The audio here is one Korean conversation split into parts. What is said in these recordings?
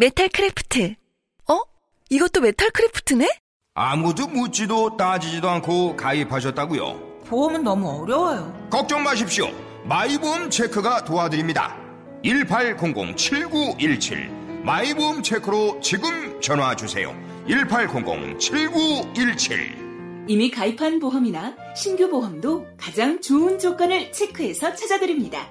메탈 크래프트 어? 이것도 메탈 크래프트네? 아무도 묻지도 따지지도 않고 가입하셨다고요? 보험은 너무 어려워요. 걱정 마십시오. 마이보험 체크가 도와드립니다. 1800-7917 마이보험 체크로 지금 전화 주세요. 1800-7917 이미 가입한 보험이나 신규 보험도 가장 좋은 조건을 체크해서 찾아드립니다.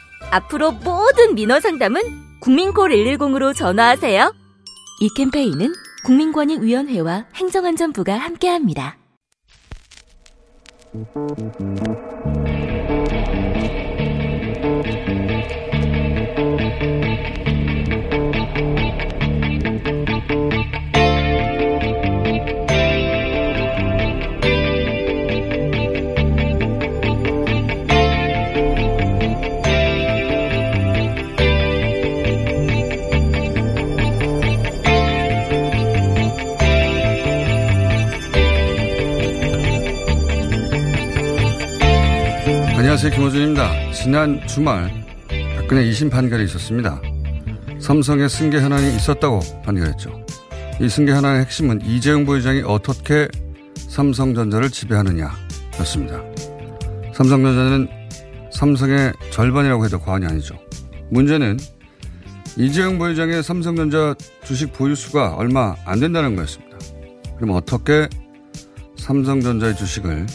앞으로 모든 민원 상담은 국민콜 110으로 전화하세요. 이 캠페인은 국민권익위원회와 행정안전부가 함께합니다. 안녕하세요. 김호준입니다. 지난 주말 박근혜 2심 판결이 있었습니다. 삼성의 승계 현안이 있었다고 판결했죠. 이 승계 현안의 핵심은 이재용 부회장이 어떻게 삼성전자를 지배하느냐였습니다. 삼성전자는 삼성의 절반이라고 해도 과언이 아니죠. 문제는 이재용 부회장의 삼성전자 주식 보유수가 얼마 안 된다는 거였습니다. 그럼 어떻게 삼성전자의 주식을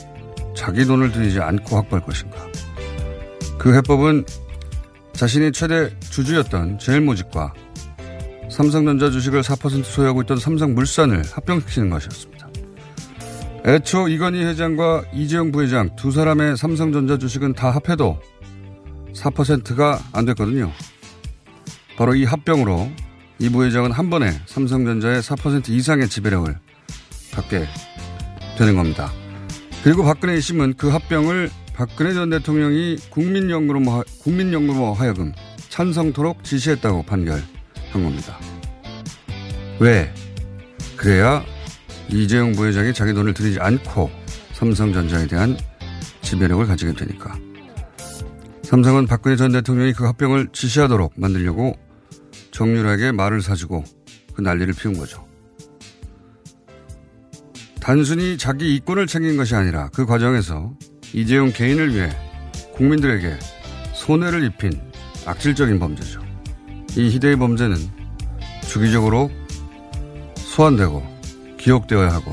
자기 돈을 들이지 않고 확보할 것인가. 그 해법은 자신이 최대 주주였던 제일모직과 삼성전자 주식을 4% 소유하고 있던 삼성물산을 합병시키는 것이었습니다. 애초 이건희 회장과 이재용 부회장 두 사람의 삼성전자 주식은 다 합해도 4%가 안 됐거든요. 바로 이 합병으로 이 부회장은 한 번에 삼성전자의 4% 이상의 지배력을 갖게 되는 겁니다. 그리고 박근혜 1심은 그 합병을 박근혜 전 대통령이 국민연금으로, 국민연금으로 하여금 찬성토록 지시했다고 판결한 겁니다. 왜? 그래야 이재용 부회장이 자기 돈을 들이지 않고 삼성전자에 대한 지배력을 가지게 되니까. 삼성은 박근혜 전 대통령이 그 합병을 지시하도록 만들려고 정유라에게 말을 사주고 그 난리를 피운 거죠. 단순히 자기 이권을 챙긴 것이 아니라 그 과정에서 이재용 개인을 위해 국민들에게 손해를 입힌 악질적인 범죄죠. 이 희대의 범죄는 주기적으로 소환되고 기억되어야 하고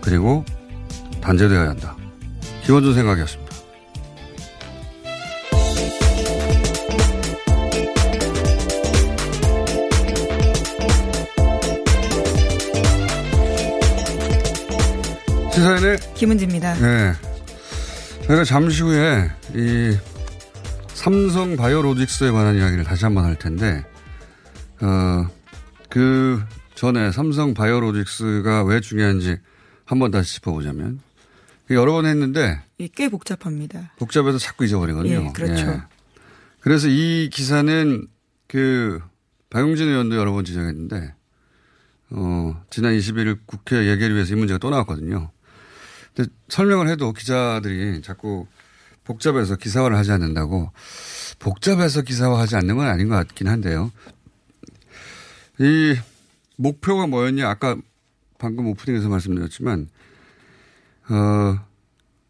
그리고 단죄되어야 한다. 기원전 생각이었습니다. 시사인의 김은지입니다. 네. 저희가 잠시 후에 이 삼성 바이오로직스에 관한 이야기를 다시 한번 할 텐데, 어, 그 전에 삼성 바이오로직스가 왜 중요한지 한번 다시 짚어보자면, 여러 번 했는데, 예, 꽤 복잡합니다. 복잡해서 자꾸 잊어버리거든요. 예, 그렇죠. 예. 그래서 이 기사는 그 박용진 의원도 여러 번 지적했는데, 어, 지난 21일 국회 예결 위해서 이 문제가 또 나왔거든요. 설명을 해도 기자들이 자꾸 복잡해서 기사화를 하지 않는다고 복잡해서 기사화하지 않는 건 아닌 것 같긴 한데요. 이 목표가 뭐였냐 아까 방금 오프닝에서 말씀드렸지만 어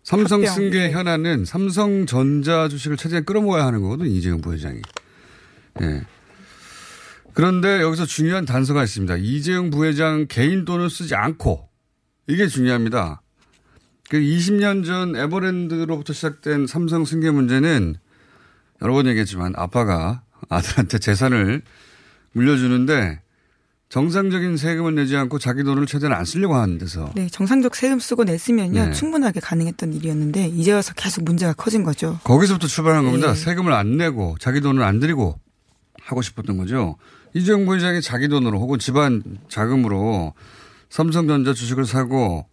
삼성. 승계 예. 현안은 삼성전자 주식을 최대한 끌어모아야 하는 거거든 이재용 부회장이. 예. 그런데 여기서 중요한 단서가 있습니다. 이재용 부회장 개인 돈을 쓰지 않고 이게 중요합니다. 그 20년 전 에버랜드로부터 시작된 삼성 승계 문제는 여러 번 얘기했지만 아빠가 아들한테 재산을 물려주는데 정상적인 세금을 내지 않고 자기 돈을 최대한 안 쓰려고 하는 데서 네, 정상적 세금 쓰고 냈으면요. 네. 충분하게 가능했던 일이었는데 이제 와서 계속 문제가 커진 거죠. 거기서부터 출발한 겁니다. 예. 세금을 안 내고 자기 돈을 안 들이고 하고 싶었던 거죠. 이재용 부회장이 자기 돈으로 혹은 집안 자금으로 삼성전자 주식을 사고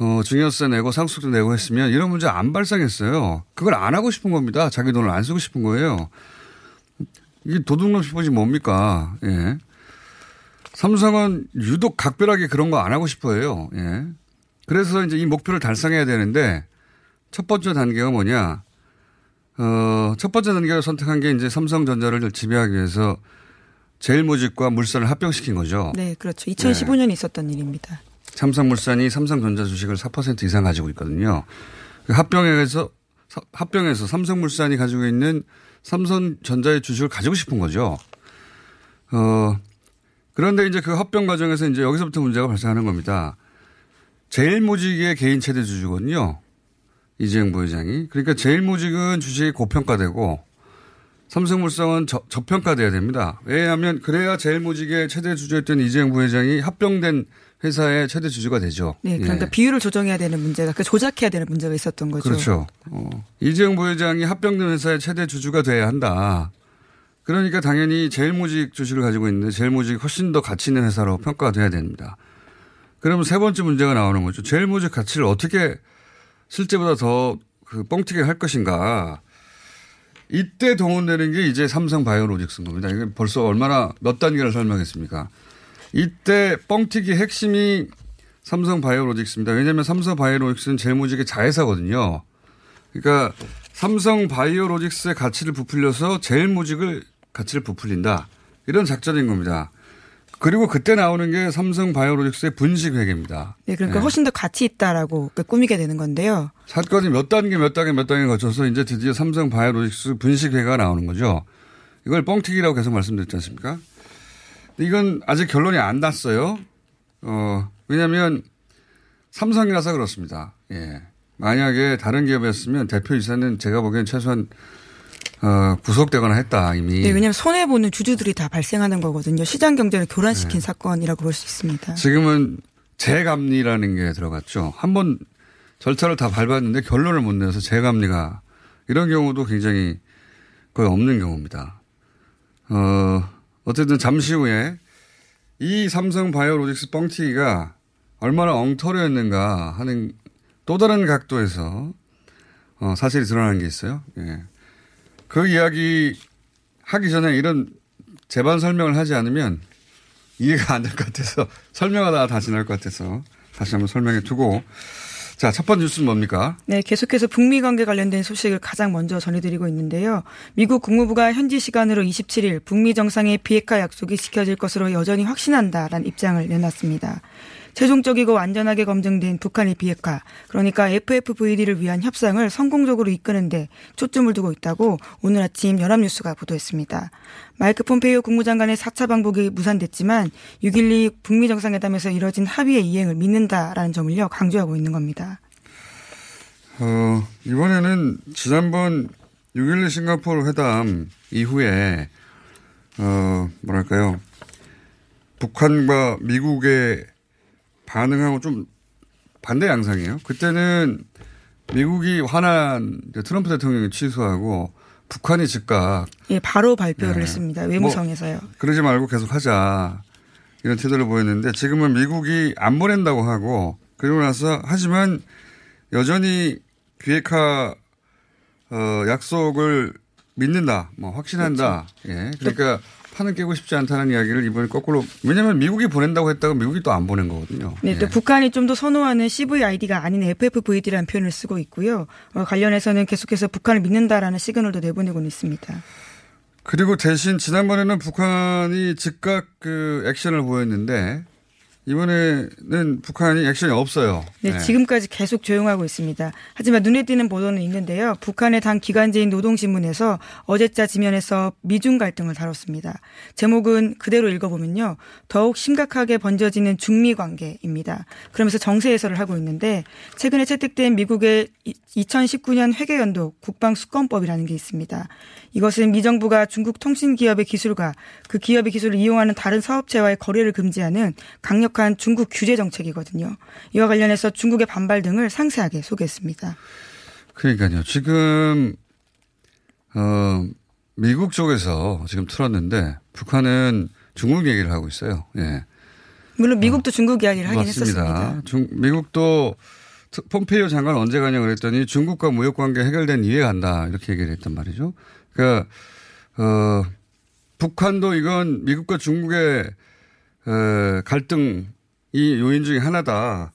어, 증여세 내고 상속세 내고 했으면 이런 문제 안 발생했어요. 그걸 안 하고 싶은 겁니다. 자기 돈을 안 쓰고 싶은 거예요. 이게 도둑놈 싶어지 뭡니까? 예. 삼성은 유독 각별하게 그런 거 안 하고 싶어 해요. 예. 그래서 이제 이 목표를 달성해야 되는데 첫 번째 단계가 뭐냐? 어, 첫 번째 단계를 선택한 게 이제 삼성전자를 지배하기 위해서 제일모직과 물산을 합병시킨 거죠. 네, 그렇죠. 2015년에 있었던 일입니다. 삼성물산이 삼성전자 주식을 4% 이상 가지고 있거든요. 그 합병해서 삼성물산이 가지고 있는 삼성전자의 주식을 가지고 싶은 거죠. 어 그런데 이제 그 합병 과정에서 이제 여기서부터 문제가 발생하는 겁니다. 제일모직의 개인 최대 주주거든요. 이재용 부회장이. 그러니까 제일모직은 주식이 고평가되고 삼성물산은 저, 저평가돼야 됩니다. 왜냐하면 그래야 제일모직의 최대 주주였던 이재용 부회장이 합병된 회사의 최대 주주가 되죠. 네, 그러니까 예. 비율을 조정해야 되는 문제가, 그 조작해야 되는 문제가 있었던 거죠. 그렇죠. 어, 이재용 부회장이 합병된 회사의 최대 주주가 돼야 한다. 그러니까 당연히 제일모직 주식을 가지고 있는데 제일모직이 훨씬 더 가치 있는 회사로 평가가 돼야 됩니다. 그러면 세 번째 문제가 나오는 거죠. 제일모직 가치를 어떻게 실제보다 더그 뻥튀기 할 것인가. 이때 동원되는 게 이제 삼성 바이오로직스인 겁니다. 이게 벌써 얼마나 몇 단계를 설명했습니까? 이때 뻥튀기 핵심이 삼성 바이오로직스입니다. 왜냐하면 삼성 바이오로직스는 제일모직의 자회사거든요. 그러니까 삼성 바이오로직스의 가치를 부풀려서 제일모직을 가치를 부풀린다. 이런 작전인 겁니다. 그리고 그때 나오는 게 삼성 바이오로직스의 분식 회계입니다. 네, 그러니까 네. 훨씬 더 가치 있다라고 그 꾸미게 되는 건데요. 사건이 몇 단계 몇 단계 몇 단계 거쳐서 이제 드디어 삼성 바이오로직스 분식 회가 나오는 거죠. 이걸 뻥튀기라고 계속 말씀드렸지 않습니까? 이건 아직 결론이 안 났어요. 어, 왜냐하면 삼성이라서 그렇습니다. 예. 만약에 다른 기업이었으면 대표이사는 제가 보기엔 최소한 어, 구속되거나 했다 이미. 네, 왜냐하면 손해 보는 주주들이 다 발생하는 거거든요. 시장 경제를 교란시킨 네. 사건이라고 볼 수 있습니다. 지금은 재감리라는 게 들어갔죠. 한 번 절차를 다 밟았는데 결론을 못 내서 재감리가 이런 경우도 굉장히 거의 없는 경우입니다. 어, 어쨌든 잠시 후에 이 삼성 바이오로직스 뻥튀기가 얼마나 엉터리였는가 하는 또 다른 각도에서 어, 사실이 드러나는 게 있어요. 예. 그 이야기 하기 전에 이런 재반 설명을 하지 않으면 이해가 안 될 것 같아서 설명하다가 다 지날 것 같아서 다시 한번 설명해 두고 자, 첫 번째 뉴스는 뭡니까? 네, 계속해서 북미 관계 관련된 소식을 가장 먼저 전해드리고 있는데요. 미국 국무부가 현지 시간으로 27일 북미 정상의 비핵화 약속이 지켜질 것으로 여전히 확신한다라는 입장을 내놨습니다. 최종적이고 완전하게 검증된 북한의 비핵화, 그러니까 FFVD를 위한 협상을 성공적으로 이끄는데 초점을 두고 있다고 오늘 아침 연합뉴스가 보도했습니다. 마이크 폼페이오 국무장관의 4차 방북이 무산됐지만 6.12 북미 정상회담에서 이뤄진 합의의 이행을 믿는다라는 점을요 강조하고 있는 겁니다. 어, 이번에는 지난번 6.12 싱가포르 회담 이후에 어, 뭐랄까요. 북한과 미국의 반응하고 좀 반대 양상이에요. 그때는 미국이 화난 트럼프 대통령이 취소하고 북한이 즉각 예, 바로 발표를 네. 했습니다. 외무성에서요. 그러지 말고 계속 하자. 이런 태도를 보였는데 지금은 미국이 안 보낸다고 하고 그리고 나서 하지만 여전히 비핵화 어, 약속을 믿는다. 뭐 확신한다. 예. 그러니까 판을 깨고 싶지 않다는 이야기를 이번에 거꾸로 왜냐하면 미국이 보낸다고 했다가 미국이 또 안 보낸 거거든요. 네, 또 예. 북한이 좀 더 선호하는 CVID가 아닌 FFVD라는 표현을 쓰고 있고요. 어, 관련해서는 계속해서 북한을 믿는다라는 시그널도 내보내고는 있습니다. 그리고 대신 지난번에는 북한이 즉각 그 액션을 보였는데 이번에는 북한이 액션이 없어요. 네, 지금까지 계속 조용하고 있습니다. 하지만 눈에 띄는 보도는 있는데요. 북한의 당 기관지인 노동신문에서 어제자 지면에서 미중 갈등을 다뤘습니다. 제목은 그대로 읽어보면요. 더욱 심각하게 번져지는 중미 관계입니다. 그러면서 정세 해설을 하고 있는데 최근에 채택된 미국의 2019년 회계연도 국방수권법이라는 게 있습니다. 이것은 미 정부가 중국 통신 기업의 기술과 그 기업의 기술을 이용하는 다른 사업체와의 거래를 금지하는 강력한 중국 규제 정책이거든요. 이와 관련해서 중국의 반발 등을 상세하게 소개했습니다. 그러니까요. 지금 어 미국 쪽에서 지금 틀었는데 북한은 중국 얘기를 하고 있어요. 예. 물론 미국도 어, 중국 이야기를 하긴 맞습니다. 했었습니다. 중, 미국도 폼페이오 장관 언제 가냐고 그랬더니 중국과 무역 관계 해결된 이후에 간다 이렇게 얘기를 했단 말이죠. 그러니까 어 북한도 이건 미국과 중국의 어, 갈등이 요인 중에 하나다.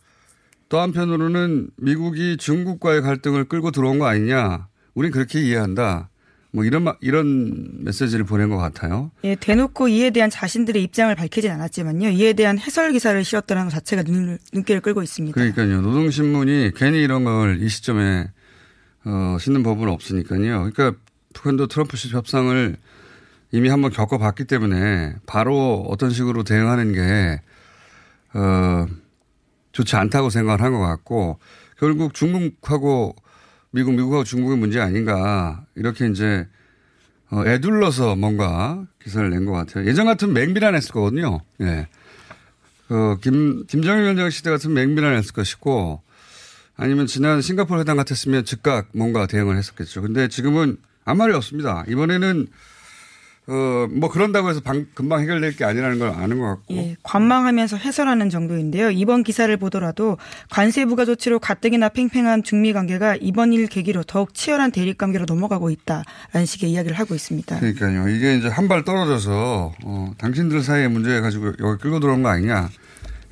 또 한편으로는 미국이 중국과의 갈등을 끌고 들어온 거 아니냐. 우린 그렇게 이해한다. 뭐 이런 이런 메시지를 보낸 것 같아요. 예, 대놓고 이에 대한 자신들의 입장을 밝히진 않았지만요. 이에 대한 해설 기사를 실었다는 것 자체가 눈, 눈길을 끌고 있습니다. 그러니까요. 노동신문이 괜히 이런 걸 이 시점에 어, 싣는 법은 없으니까요. 그러니까 북한도 트럼프식 협상을 이미 한번 겪어봤기 때문에 바로 어떤 식으로 대응하는 게 어, 좋지 않다고 생각을 한 것 같고 결국 중국하고 미국, 미국하고 중국의 문제 아닌가 이렇게 이제 어, 애둘러서 뭔가 기사를 낸 것 같아요. 예전 같으면 맹비난 했을 거거든요. 예. 그 김, 김정일 위원장 시대 같으면 맹비난 했을 것이고 아니면 지난 싱가포르 회담 같았으면 즉각 뭔가 대응을 했었겠죠. 근데 지금은 아무 말이 없습니다. 이번에는 어, 뭐 그런다고 해서 방, 금방 해결될 게 아니라는 걸 아는 것 같고. 예, 관망하면서 해설하는 정도인데요. 이번 기사를 보더라도 관세 부가 조치로 가뜩이나 팽팽한 중미 관계가 이번 일 계기로 더욱 치열한 대립 관계로 넘어가고 있다라는 식의 이야기를 하고 있습니다. 그러니까요. 이게 이제 한 발 떨어져서 어, 당신들 사이의 문제 가지고 여기 끌고 들어온 거 아니냐.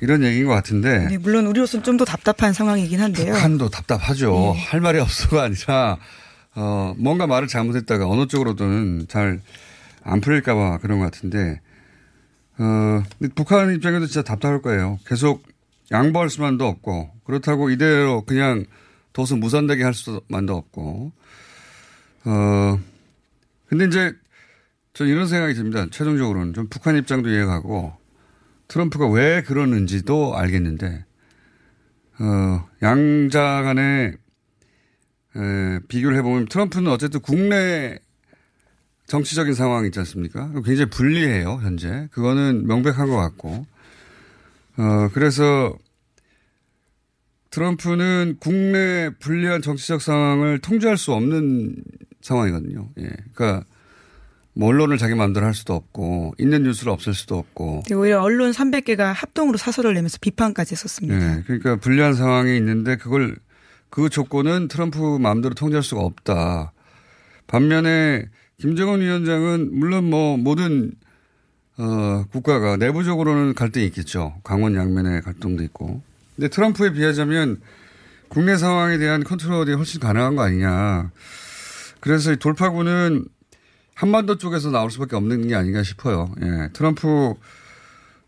이런 얘기인 것 같은데. 네, 물론 우리로서는 좀 더 답답한 상황이긴 한데요. 북한도 답답하죠. 네. 할 말이 없어가 아니라 어, 뭔가 말을 잘못했다가 어느 쪽으로든 잘 안 풀릴까봐 그런 것 같은데, 어, 북한 입장에도 진짜 답답할 거예요. 계속 양보할 수만도 없고, 그렇다고 이대로 그냥 둬서 무산되게 할 수만도 없고, 어, 근데 이제 저 이런 생각이 듭니다. 최종적으로는 좀 북한 입장도 이해가고, 트럼프가 왜 그러는지도 알겠는데, 어, 양자 간의 에, 비교를 해보면 트럼프는 어쨌든 국내 정치적인 상황이 있지 않습니까? 굉장히 불리해요, 현재. 그거는 명백한 것 같고. 어, 그래서 트럼프는 국내 불리한 정치적 상황을 통제할 수 없는 상황이거든요. 예. 그러니까 뭐 언론을 자기 마음대로 할 수도 없고 있는 뉴스를 없앨 수도 없고. 오히려 언론 300개가 합동으로 사설을 내면서 비판까지 했었습니다. 네, 그러니까 불리한 상황이 있는데 그걸 그 조건은 트럼프 마음대로 통제할 수가 없다. 반면에 김정은 위원장은 물론 뭐 모든 어, 국가가 내부적으로는 갈등이 있겠죠. 강원 양면의 갈등도 있고. 근데 트럼프에 비하자면 국내 상황에 대한 컨트롤이 훨씬 가능한 거 아니냐. 그래서 이 돌파구는 한반도 쪽에서 나올 수밖에 없는 게 아닌가 싶어요. 예. 트럼프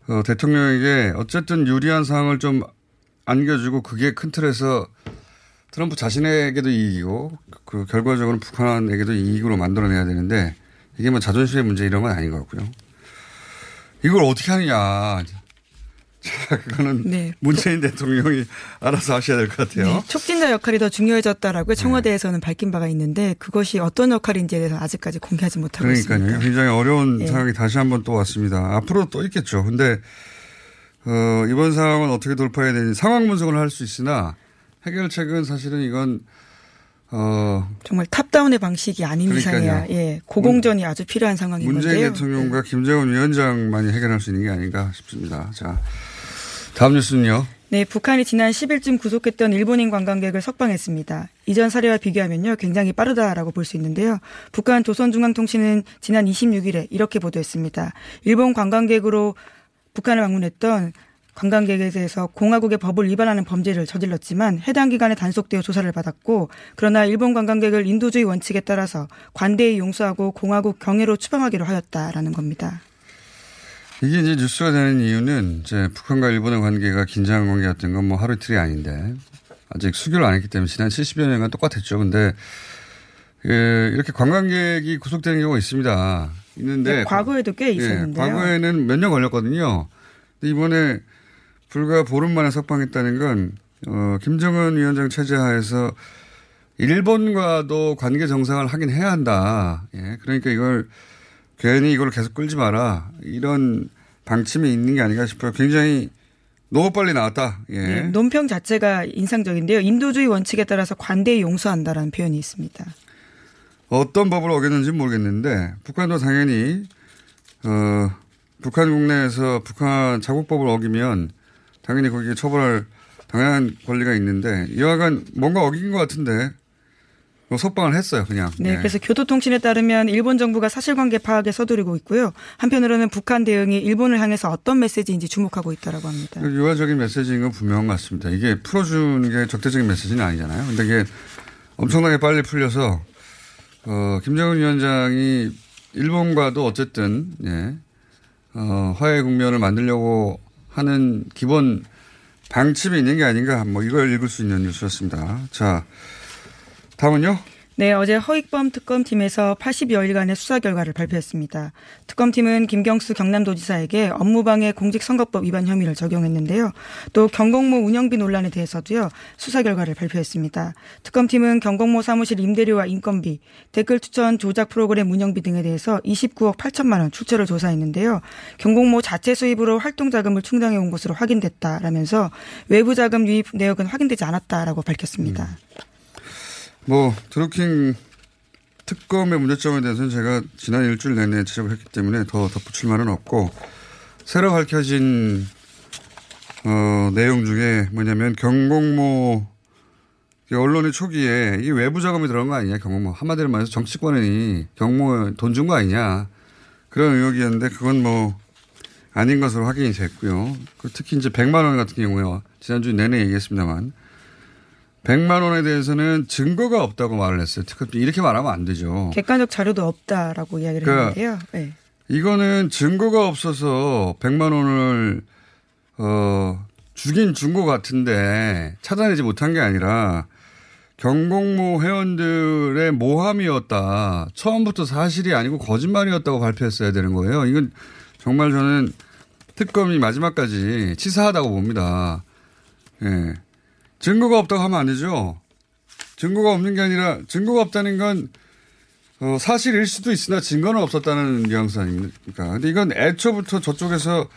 어, 대통령에게 어쨌든 유리한 상황을 좀 안겨주고 그게 큰 틀에서 트럼프 자신에게도 이익이고 그 결과적으로 북한에게도 이익으로 만들어내야 되는데 이게 뭐 자존심의 문제 이런 건 아닌 것 같고요. 이걸 어떻게 하느냐. 자, 그거는 네. 문재인 대통령이 알아서 하셔야 될 것 같아요. 네. 촉진자 역할이 더 중요해졌다라고 청와대에서는 네. 밝힌 바가 있는데 그것이 어떤 역할인지에 대해서 아직까지 공개하지 못하고 그러니까요. 있습니다. 굉장히 어려운 네. 상황이 다시 한번 또 왔습니다. 앞으로 또 있겠죠. 근데 어, 이번 상황은 어떻게 돌파해야 되는지 상황 분석을 할 수 있으나 해결책은 사실은 이건 어 정말 탑다운의 방식이 아닌 이상이야. 예, 고공전이 문, 아주 필요한 상황인 문재인 건데요. 대통령과 네. 김정은 위원장만이 해결할 수 있는 게 아닌가 싶습니다. 자, 다음 뉴스는요. 네, 북한이 지난 10일쯤 구속했던 일본인 관광객을 석방했습니다. 이전 사례와 비교하면요, 굉장히 빠르다라고 볼 수 있는데요. 북한 조선중앙통신은 지난 26일에 이렇게 보도했습니다. 일본 관광객으로 북한을 방문했던 관광객에 대해서 공화국의 법을 위반하는 범죄를 저질렀지만 해당 기간에 단속되어 조사를 받았고 그러나 일본 관광객을 인도주의 원칙에 따라서 관대히 용서하고 공화국 경애로 추방하기로 하였다라는 겁니다. 이게 이제 뉴스가 되는 이유는 이제 북한과 일본의 관계가 긴장 관계였던 건 뭐 하루 이틀이 아닌데 아직 수교를 안 했기 때문에 지난 70여 년간 똑같았죠. 근데 예, 이렇게 관광객이 구속되는 경우가 있습니다. 있는데 네, 과거에도 꽤 있었는데요. 예, 과거에는 몇 년 걸렸거든요. 근데 이번에 불과 보름 만에 석방했다는 건 어, 김정은 위원장 체제 하에서 일본과도 관계 정상을 하긴 해야 한다. 예, 그러니까 이걸 괜히 이걸 계속 끌지 마라. 이런 방침이 있는 게 아닌가 싶어요. 굉장히 너무 빨리 나왔다. 예. 네, 논평 자체가 인상적인데요. 인도주의 원칙에 따라서 관대히 용서한다라는 표현이 있습니다. 어떤 법을 어겼는지 모르겠는데 북한도 당연히 어 북한 국내에서 북한 자국법을 어기면 당연히 거기에 처벌할 당연한 권리가 있는데 이와간 뭔가 어긴 것 같은데 뭐 석방을 했어요 그냥. 네, 예. 그래서 교도통신에 따르면 일본 정부가 사실관계 파악에 서두르고 있고요. 한편으로는 북한 대응이 일본을 향해서 어떤 메시지인지 주목하고 있다라고 합니다. 유화적인 메시지인 건 분명한 것 같습니다. 이게 풀어주는 게 적대적인 메시지는 아니잖아요. 근데 이게 엄청나게 빨리 풀려서 어, 김정은 위원장이 일본과도 어쨌든 예, 어, 화해 국면을 만들려고 하는 기본 방침이 있는 게 아닌가 뭐 이걸 읽을 수 있는 뉴스였습니다. 자, 다음은요. 네, 어제 허익범 특검팀에서 80여일간의 수사 결과를 발표했습니다. 특검팀은 김경수 경남도지사에게 업무방해 공직선거법 위반 혐의를 적용했는데요. 또 경공모 운영비 논란에 대해서도요, 수사 결과를 발표했습니다. 특검팀은 경공모 사무실 임대료와 인건비, 댓글 추천 조작 프로그램 운영비 등에 대해서 29억 8천만 원 출처를 조사했는데요. 경공모 자체 수입으로 활동 자금을 충당해 온 것으로 확인됐다라면서 외부 자금 유입 내역은 확인되지 않았다라고 밝혔습니다. 뭐 드루킹 특검의 문제점에 대해서는 제가 지난 일주일 내내 지적을 했기 때문에 더 덧붙일 말은 없고 새로 밝혀진 어, 내용 중에 뭐냐면 경공모 언론의 초기에 이게 외부 자금이 들어간 거 아니냐 경공모 한마디로 말해서 정치권이 경모 돈 준 거 아니냐 그런 의혹이었는데 그건 뭐 아닌 것으로 확인이 됐고요. 그 특히 이제 100만 원 같은 경우에 지난주 내내 얘기했습니다만 100만 원에 대해서는 증거가 없다고 말을 했어요. 특히 이렇게 말하면 안 되죠. 객관적 자료도 없다라고 이야기를 그러니까 했는데요. 네. 이거는 증거가 없어서 100만 원을 어 주긴 준것 같은데 찾아내지 못한 게 아니라 경공모 회원들의 모함이었다. 처음부터 사실이 아니고 거짓말이었다고 발표했어야 되는 거예요. 이건 정말 저는 특검이 마지막까지 치사하다고 봅니다. 예. 증거가 없다고 하면 안 되죠. 증거가 없는 게 아니라 증거가 없다는 건 어, 사실일 수도 있으나 증거는 없었다는 뉘앙스 아닙니까? 근데 이건 애초부터 저쪽에서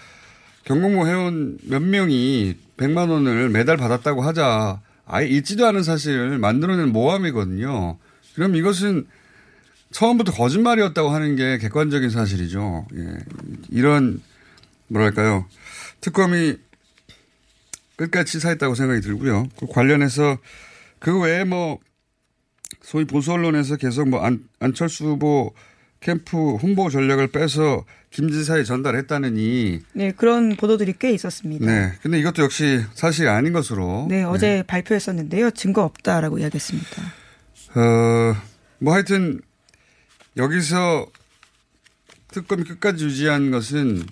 경공모 회원 몇 명이 100만 원을 매달 받았다고 하자 아예 있지도 않은 사실을 만들어낸 모함이거든요. 그럼 이것은 처음부터 거짓말이었다고 하는 게 객관적인 사실이죠. 예. 이런 뭐랄까요. 특검이 끝까지 치사했다고 생각이 들고요. 그 관련해서 그 외에 뭐 소위 보수 언론에서 계속 뭐 안, 안철수 후보 캠프 홍보 전략을 빼서 김 지사에 전달했다느니. 네, 그런 보도들이 꽤 있었습니다. 네. 근데 이것도 역시 사실이 아닌 것으로. 네, 어제 발표했었는데요. 증거 없다라고 이야기했습니다. 어, 뭐 하여튼 여기서 특검이 끝까지 유지한 것은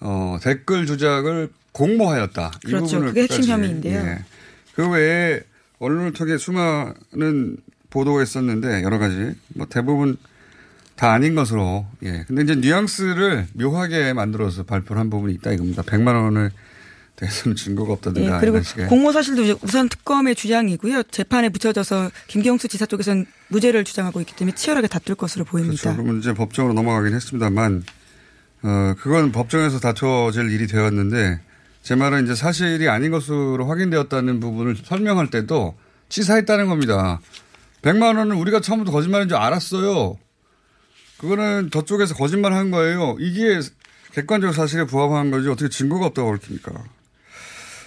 어, 댓글 조작을 공모하였다. 그렇죠. 그게 핵심. 혐의인데요. 예. 그 외에 언론을 통해 수많은 보도가 있었는데 여러 가지 뭐 대부분 다 아닌 것으로 예. 근데 이제 뉘앙스를 묘하게 만들어서 발표를 한 부분이 있다 이겁니다. 100만 원을 대해서는 증거가 네, 없다든가 그리고 이런 식의. 공모 사실도 이제 우선 특검의 주장이고요. 재판에 붙여져서 김경수 지사 쪽에서는 무죄를 주장하고 있기 때문에 치열하게 다툴 것으로 보입니다. 그렇죠. 그러면 이제 법정으로 넘어가긴 했습니다만, 어, 그건 법정에서 다퉈질 일이 되었는데, 제 말은 이제 사실이 아닌 것으로 확인되었다는 부분을 설명할 때도 치사했다는 겁니다. 100만 원은 우리가 처음부터 거짓말인 줄 알았어요. 그거는 저쪽에서 거짓말 한 거예요. 이게 객관적 사실에 부합한 거지 어떻게 증거가 없다고 그렇습니까?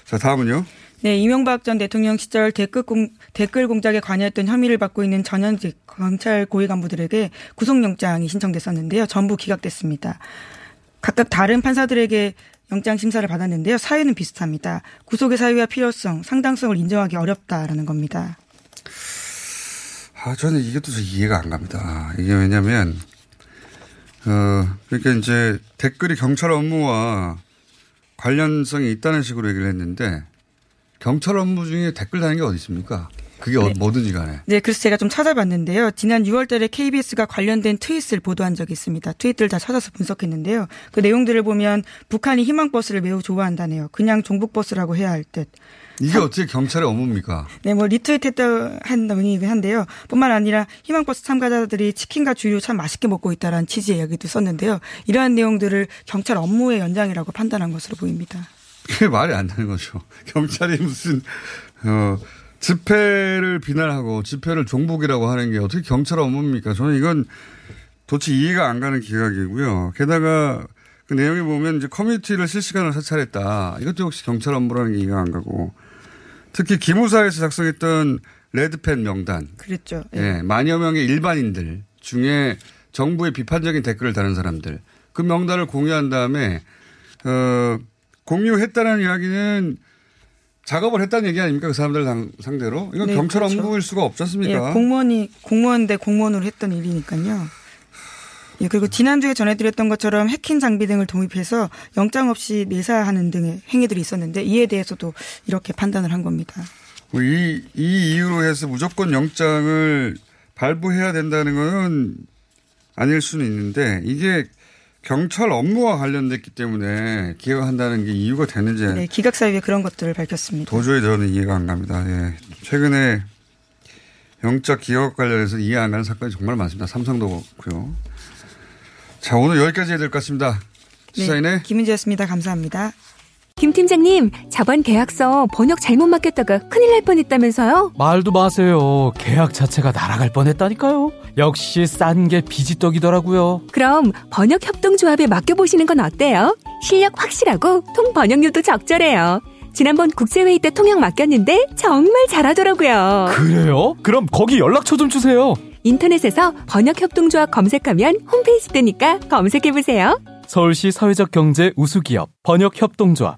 자, 다음은요. 네, 이명박 전 대통령 시절 댓글, 공, 댓글 공작에 관여했던 혐의를 받고 있는 전현직 검찰 고위 간부들에게 구속영장이 신청됐었는데요. 전부 기각됐습니다. 각각 다른 판사들에게 영장 심사를 받았는데요. 사유는 비슷합니다. 구속의 사유와 필요성, 상당성을 인정하기 어렵다라는 겁니다. 아, 저는 이게 또 이해가 안 갑니다. 이게 왜냐면, 어, 그러니까 이제 댓글이 경찰 업무와 관련성이 있다는 식으로 얘기를 했는데 경찰 업무 중에 댓글 다는 게 어디 있습니까? 그게 어, 뭐든지 간에. 네, 그래서 제가 좀 찾아봤는데요. 지난 6월 달에 KBS가 관련된 트윗을 보도한 적이 있습니다. 트윗들 다 찾아서 분석했는데요. 그 내용들을 보면 북한이 희망 버스를 매우 좋아한다네요. 그냥 종북 버스라고 해야 할 듯. 이게 어떻게 경찰의 업무입니까? 네, 뭐 리트윗했다 한 의미이긴 한데요. 뿐만 아니라 희망버스 참가자들이 치킨과 주류 참 맛있게 먹고 있다라는 취지의 이야기도 썼는데요. 이러한 내용들을 경찰 업무의 연장이라고 판단한 것으로 보입니다. 그게 말이 안 되는 거죠. 경찰이 무슨 어 집회를 비난하고 집회를 종북이라고 하는 게 어떻게 경찰 업무입니까? 저는 이건 도대체 이해가 안 가는 기각이고요. 게다가 그 내용에 보면 이제 커뮤니티를 실시간으로 사찰했다. 이것도 역시 경찰 업무라는 게 이해가 안 가고 특히 기무사에서 작성했던 레드펜 명단. 그랬죠. 예. 만여 명의 일반인들 중에 정부의 비판적인 댓글을 다는 사람들 그 명단을 공유한 다음에 어 공유했다는 이야기는 작업을 했다는 얘기 아닙니까? 그 사람들 당, 상대로. 이건 네, 경찰 그렇죠. 업무일 수가 없지 않습니까? 예, 공무원이 공무원 대 공무원으로 했던 일이니까요. 예, 그리고 지난주에 전해드렸던 것처럼 해킹 장비 등을 도입해서 영장 없이 매사하는 등의 행위들이 있었는데 이에 대해서도 이렇게 판단을 한 겁니다. 뭐 이, 이 이유로 해서 무조건 영장을 발부해야 된다는 건 아닐 수는 있는데 이게 경찰 업무와 관련됐기 때문에 기각한다는 게 이유가 되는지 네, 기각사유에 그런 것들을 밝혔습니다. 도저히 저는 이해가 안 갑니다. 예. 최근에 영장 기각 관련해서 이해 안 가는 사건이 정말 많습니다. 삼성도 그렇고요. 자, 오늘 여기까지 해야 될 것 같습니다. 시사인의 네, 김은지였습니다. 감사합니다. 김 팀장님, 저번 계약서 번역 잘못 맡겼다가 큰일 날 뻔했다면서요? 말도 마세요. 계약 자체가 날아갈 뻔했다니까요. 역시 싼 게 비지떡이더라고요. 그럼 번역협동조합에 맡겨보시는 건 어때요? 실력 확실하고 통 번역료도 적절해요. 지난번 국제회의 때 통역 맡겼는데 정말 잘하더라고요. 그래요? 그럼 거기 연락처 좀 주세요. 인터넷에서 번역협동조합 검색하면 홈페이지 뜨니까 검색해보세요. 서울시 사회적 경제 우수기업 번역협동조합.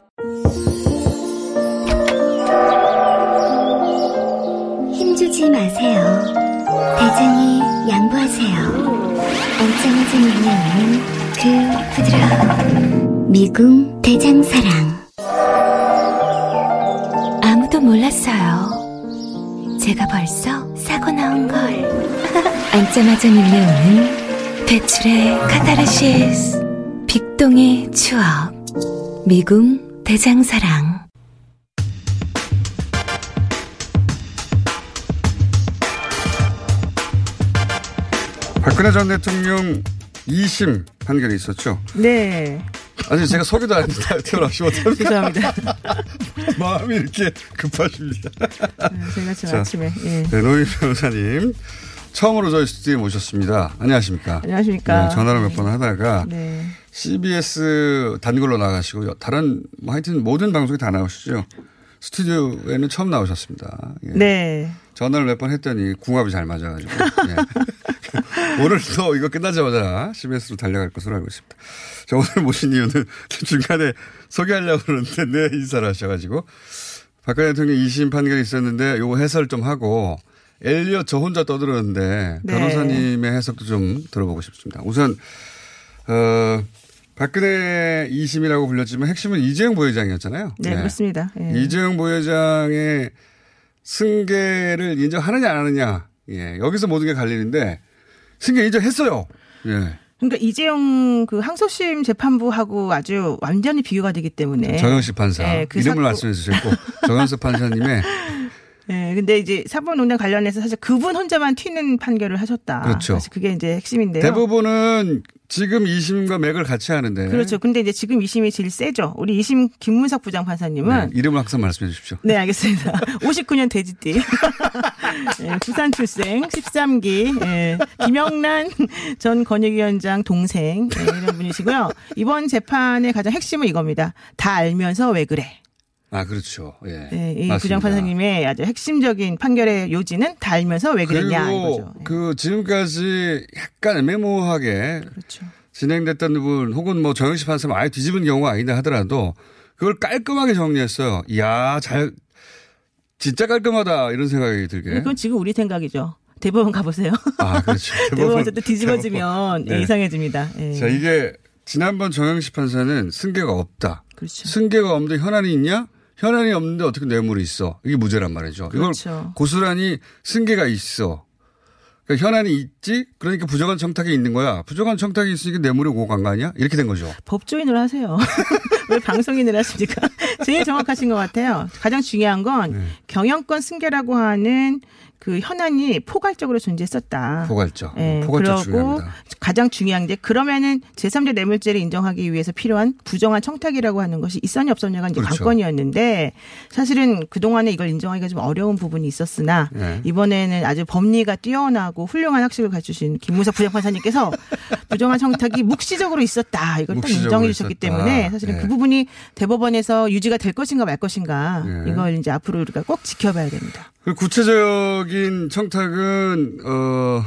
마세요. 대장이 양보하세요. 엉짱해진 영양은 그 부드러운 미궁 대장사랑. 아무도 몰랐어요. 제가 벌써 사고 나온 걸. 앉자마자 밀려오는 배출의 카타르시스. 빅동의 추억. 미궁 대장사랑. 박근혜 전 대통령 2심 판결이 있었죠. 네. 아니 제가 소개도 안 태어나시 못합니다. 죄송합니다. 마음이 이렇게 급하십니다. 제가 지금 자, 아침에 예. 네, 노인 변호사님 처음으로 저희 스튜디오에 모셨습니다. 안녕하십니까? 안녕하십니까? 네, 전화를 몇 번 하다가 네. CBS 단골로 나가시고 다른 뭐 하여튼 모든 방송에 다 나오시죠. 스튜디오에는 처음 나오셨습니다. 예. 네. 전화를 몇 번 했더니 궁합이 잘 맞아가지고 예. 오늘도 이거 끝나자마자 CBS로 달려갈 것으로 알고 있습니다. 자, 오늘 모신 이유는 중간에 소개하려고 그러는데 내 인사를 하셔가지고 박근혜 대통령 2심 판결이 있었는데 요거 해설 좀 하고 엘리엇 저 혼자 떠들었는데 네. 변호사님의 해석도 좀 들어보고 싶습니다. 우선 어, 박근혜 2심이라고 불렸지만 핵심은 이재용 부회장이었잖아요. 네, 그렇습니다. 예. 이재용 부회장의 승계를 인정하느냐 안 하느냐. 예. 여기서 모든 게 갈리는데 승계 인정했어요. 예. 그러니까 이재용 그 항소심 재판부하고 아주 완전히 비교가 되기 때문에 정영식 판사 네, 그 이름을 사건- 말씀해 주셨고 정영식 판사님의 네, 근데 이제 사법농단 관련해서 사실 그분 혼자만 튀는 판결을 하셨다. 그렇죠. 사실 그게 이제 핵심인데요. 대부분은 지금 2심과 맥을 같이 하는데 그렇죠. 근데 이제 지금 2심이 제일 세죠. 우리 2심 김문석 부장 판사님은 네, 이름을 항상 말씀해 주십시오. 네, 알겠습니다. 59년 돼지띠. 예, 부산 출생, 13기, 예, 김영란 전 권익위원장 동생, 예, 이런 분이시고요. 이번 재판의 가장 핵심은 이겁니다. 다 알면서 왜 그래. 아 그렇죠. 예. 예, 이 맞습니다. 부장 판사님의 아주 핵심적인 판결의 요지는 다 알면서 왜 그랬냐 이거죠. 예. 그 지금까지 약간 애매모호하게 그렇죠. 진행됐던 부분 혹은 뭐 정영식 판사가 아예 뒤집은 경우가 아니다 하더라도 그걸 깔끔하게 정리했어요. 이야 잘 진짜 깔끔하다 이런 생각이 들게. 그건 지금 우리 생각이죠. 대법원 가보세요. 아 그렇죠. 대법원에서 또 뒤집어지면 네. 이상해집니다. 예. 자 이게 지난번 정영식 판사는 승계가 없다. 그렇죠. 승계가 없는데 현안이 있냐? 현안이 없는데 어떻게 뇌물이 있어? 이게 무죄란 말이죠. 이걸 그렇죠. 고스란히 승계가 있어. 그러니까 현안이 있지? 그러니까 부정한 청탁이 있는 거야. 부정한 청탁이 있으니까 뇌물이 오고 간 거 아니야? 이렇게 된 거죠. 법조인을 하세요. 왜 방송인을 하십니까? 제일 정확하신 것 같아요. 가장 중요한 건 네. 경영권 승계라고 하는 그 현안이 포괄적으로 존재했었다. 포괄적. 예, 포괄적 그러고 중요합니다. 가장 중요한 게 그러면은 제3대 뇌물죄를 인정하기 위해서 필요한 부정한 청탁이라고 하는 것이 있었냐 없었냐가 이제 그렇죠. 관건이었는데 사실은 그동안에 이걸 인정하기가 좀 어려운 부분이 있었으나 예. 이번에는 아주 법리가 뛰어나고 훌륭한 학식을 갖추신 김무석 부장판사님께서 부정한 청탁이 묵시적으로 있었다. 이걸 딱 묵시적으로 인정해 주셨기 있었다. 때문에 사실은 예. 그 부분이 대법원에서 유지가 될 것인가 말 것인가 예. 이걸 이제 앞으로 우리가 꼭 지켜봐야 됩니다. 그 구체적 인 청탁은 어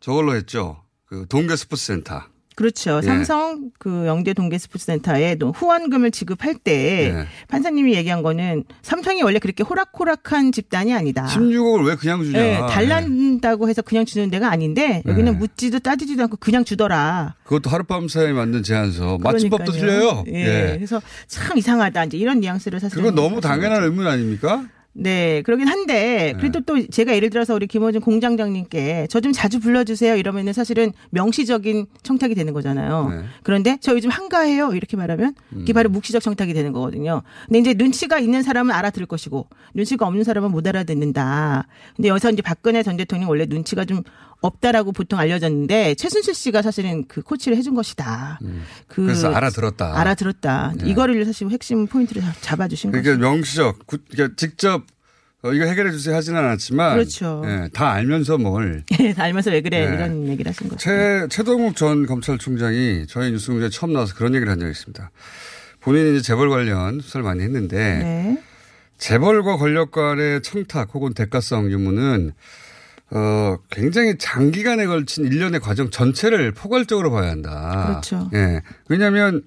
저걸로 했죠. 그 동계 스포츠센터. 그렇죠. 예. 삼성 그 영대 동계 스포츠센터에 또 후원금을 지급할 때 예. 판사님이 얘기한 거는 삼성이 원래 그렇게 호락호락한 집단이 아니다. 16억을 왜 그냥 주냐. 예, 달란다고 해서 그냥 주는 데가 아닌데 여기는 예. 묻지도 따지지도 않고 그냥 주더라. 그것도 하룻밤 사이에 만든 제안서. 맞춤법도. 틀려요. 예. 그래서 참 이상하다. 이제 이런 뉘앙스를 사실 그건 너무 당연한 의문 아닙니까? 네, 그러긴 한데 그래도 또 제가 예를 들어서 우리 김호준 공장장님께 저 좀 자주 불러주세요 이러면은 사실은 명시적인 청탁이 되는 거잖아요. 네. 그런데 저 요즘 한가해요 이렇게 말하면 이게 바로 묵시적 청탁이 되는 거거든요. 근데 이제 눈치가 있는 사람은 알아들을 것이고 눈치가 없는 사람은 못 알아듣는다. 근데 여기서 이제 박근혜 전 대통령 원래 눈치가 좀 없다라고 보통 알려졌는데 최순실 씨가 사실은 그 코치를 해준 것이다. 그 음. 그래서 알아들었다. 알아들었다. 네. 이거를 사실 핵심 포인트를 잡- 잡아주신 거죠. 그러니까 명시적, 구- 그러니까 직접 어, 이거 해결해 주세요 하지는 않았지만. 그렇죠. 예, 다 알면서 뭘. 예, 다 알면서 왜 그래 네. 이런 얘기를 하신 거죠. 최, 최동욱 전 검찰총장이 저희 뉴스 공장에 처음 나와서 그런 얘기를 한 적이 있습니다. 본인이 이제 재벌 관련 수사를 많이 했는데. 네. 재벌과 권력 간의 청탁 혹은 대가성 유무는 어, 굉장히 장기간에 걸친 일련의 과정 전체를 포괄적으로 봐야 한다. 그렇죠. 예. 왜냐하면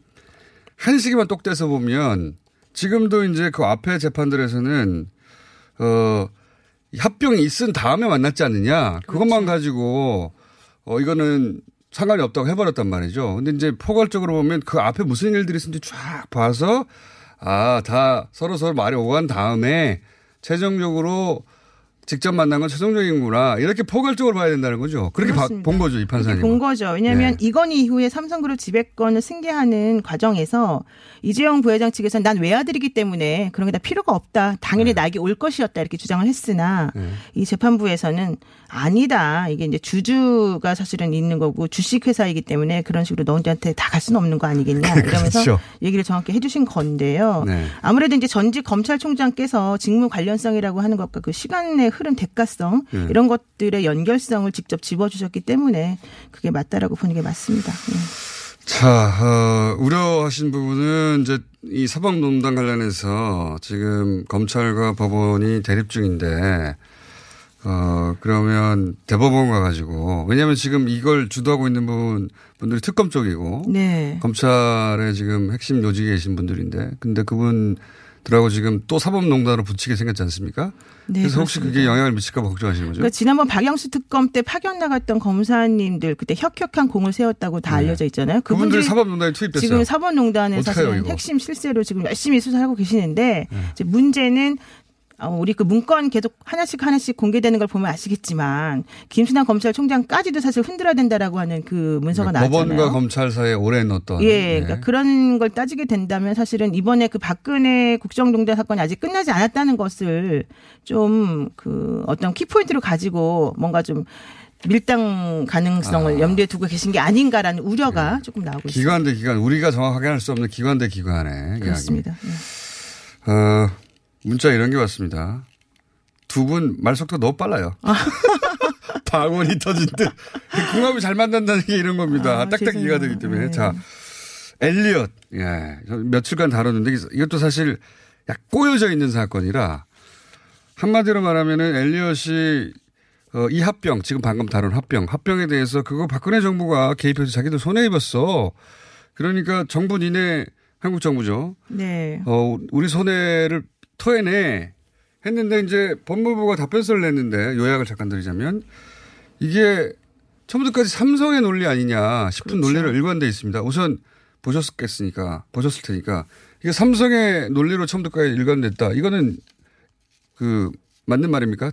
한 시기만 똑 떼서 보면 지금도 이제 그 앞에 재판들에서는 어, 합병이 있은 다음에 만났지 않느냐. 그것만 가지고 어, 이거는 상관이 없다고 해버렸단 말이죠. 근데 이제 포괄적으로 보면 그 앞에 무슨 일들이 있는지 쫙 봐서 아, 다 서로 서로 말이 오간 다음에 최종적으로 직접 만난 건 최종적인구나. 이렇게 포괄적으로 봐야 된다는 거죠. 그렇게 봐- 그렇습니다. 본 거죠, 이 판사님. 본 거죠. 왜냐하면 네. 이건 이후에 삼성그룹 지배권을 승계하는 과정에서 이재용 부회장 측에서는 난 외아들이기 때문에 그런 게 다 필요가 없다. 당연히 네. 낙이 올 것이었다. 이렇게 주장을 했으나 이 재판부에서는 아니다. 이게 이제 주주가 사실은 있는 거고 주식회사이기 때문에 그런 식으로 너희한테 다 갈 수는 없는 거 아니겠냐. 이러면서 그렇죠. 얘기를 정확히 해주신 건데요. 네. 아무래도 이제 전직 검찰총장께서 직무 관련성이라고 하는 것과 그 시간의 흐른 대가성 네. 이런 것들의 연결성을 직접 집어주셨기 때문에 그게 맞다라고 보는 게 맞습니다. 예. 자, 어, 우려하신 부분은 이제 이 사법농단 관련해서 지금 검찰과 법원이 대립 중인데, 어, 그러면 대법원 가가지고, 왜냐하면 지금 이걸 주도하고 있는 분, 분들이 특검 쪽이고, 네. 검찰에 지금 핵심 요직에 계신 분들인데, 근데 그분 들하고 지금 또 사법농단으로 붙이게 생겼지 않습니까? 네, 그래서 혹시 그렇습니다. 그게 영향을 미칠까 봐 걱정하시는 거죠? 그러니까 지난번 박영수 특검 때 파견 나갔던 검사님들 그때 혁혁한 공을 세웠다고 다 알려져 있잖아요. 네. 그분들이 그분들이 사법농단에 투입됐어요. 지금 사법농단에? 네. 핵심 실세로 지금 열심히 수사하고 계시는데 이제 문제는 어, 우리 그 문건 계속 하나씩 하나씩 공개되는 걸 보면 아시겠지만 김순환 검찰총장까지도 사실 흔들어야 된다라고 하는 그 문서가 네, 나왔잖아요. 법원과 검찰 사이에 오랜 어떤 예, 예. 그러니까 그런 걸 따지게 된다면 사실은 이번에 그 박근혜 국정농단 사건이 아직 끝나지 않았다는 것을 좀 그 어떤 키포인트로 가지고 뭔가 좀 밀당 가능성을 아. 염두에 두고 계신 게 아닌가라는 우려가 조금 나오고 있습니다. 기관 대 기관 우리가 정확하게 할 수 없는 기관 대 기관의 그렇습니다. 이야기. 어, 문자 이런 게 왔습니다. 두 분 말속도 너무 빨라요. 방언이 터진 듯. 궁합이 잘 만난다는 게 이런 겁니다. 아, 딱딱이가 죄송해요. 되기 때문에. 네. 자, 엘리엇. 예. 저 며칠간 다뤘는데 이것도 사실 약 꼬여져 있는 사건이라 한마디로 말하면은 엘리엇이 어, 이 합병, 지금 방금 다룬 합병, 합병에 대해서 그거 박근혜 정부가 개입해서 자기들 손해 입었어. 그러니까 정부 니네 한국 정부죠. 네. 어, 우리 손해를 토해내 했는데 이제 법무부가 답변서를 냈는데 요약을 잠깐 드리자면 이게 처음부터까지 삼성의 논리 아니냐 싶은 그렇죠. 논리로 일관돼 있습니다. 우선 보셨겠으니까 보셨을 테니까 이게 삼성의 논리로 처음부터까지 일관됐다. 이거는 그 맞는 말입니까?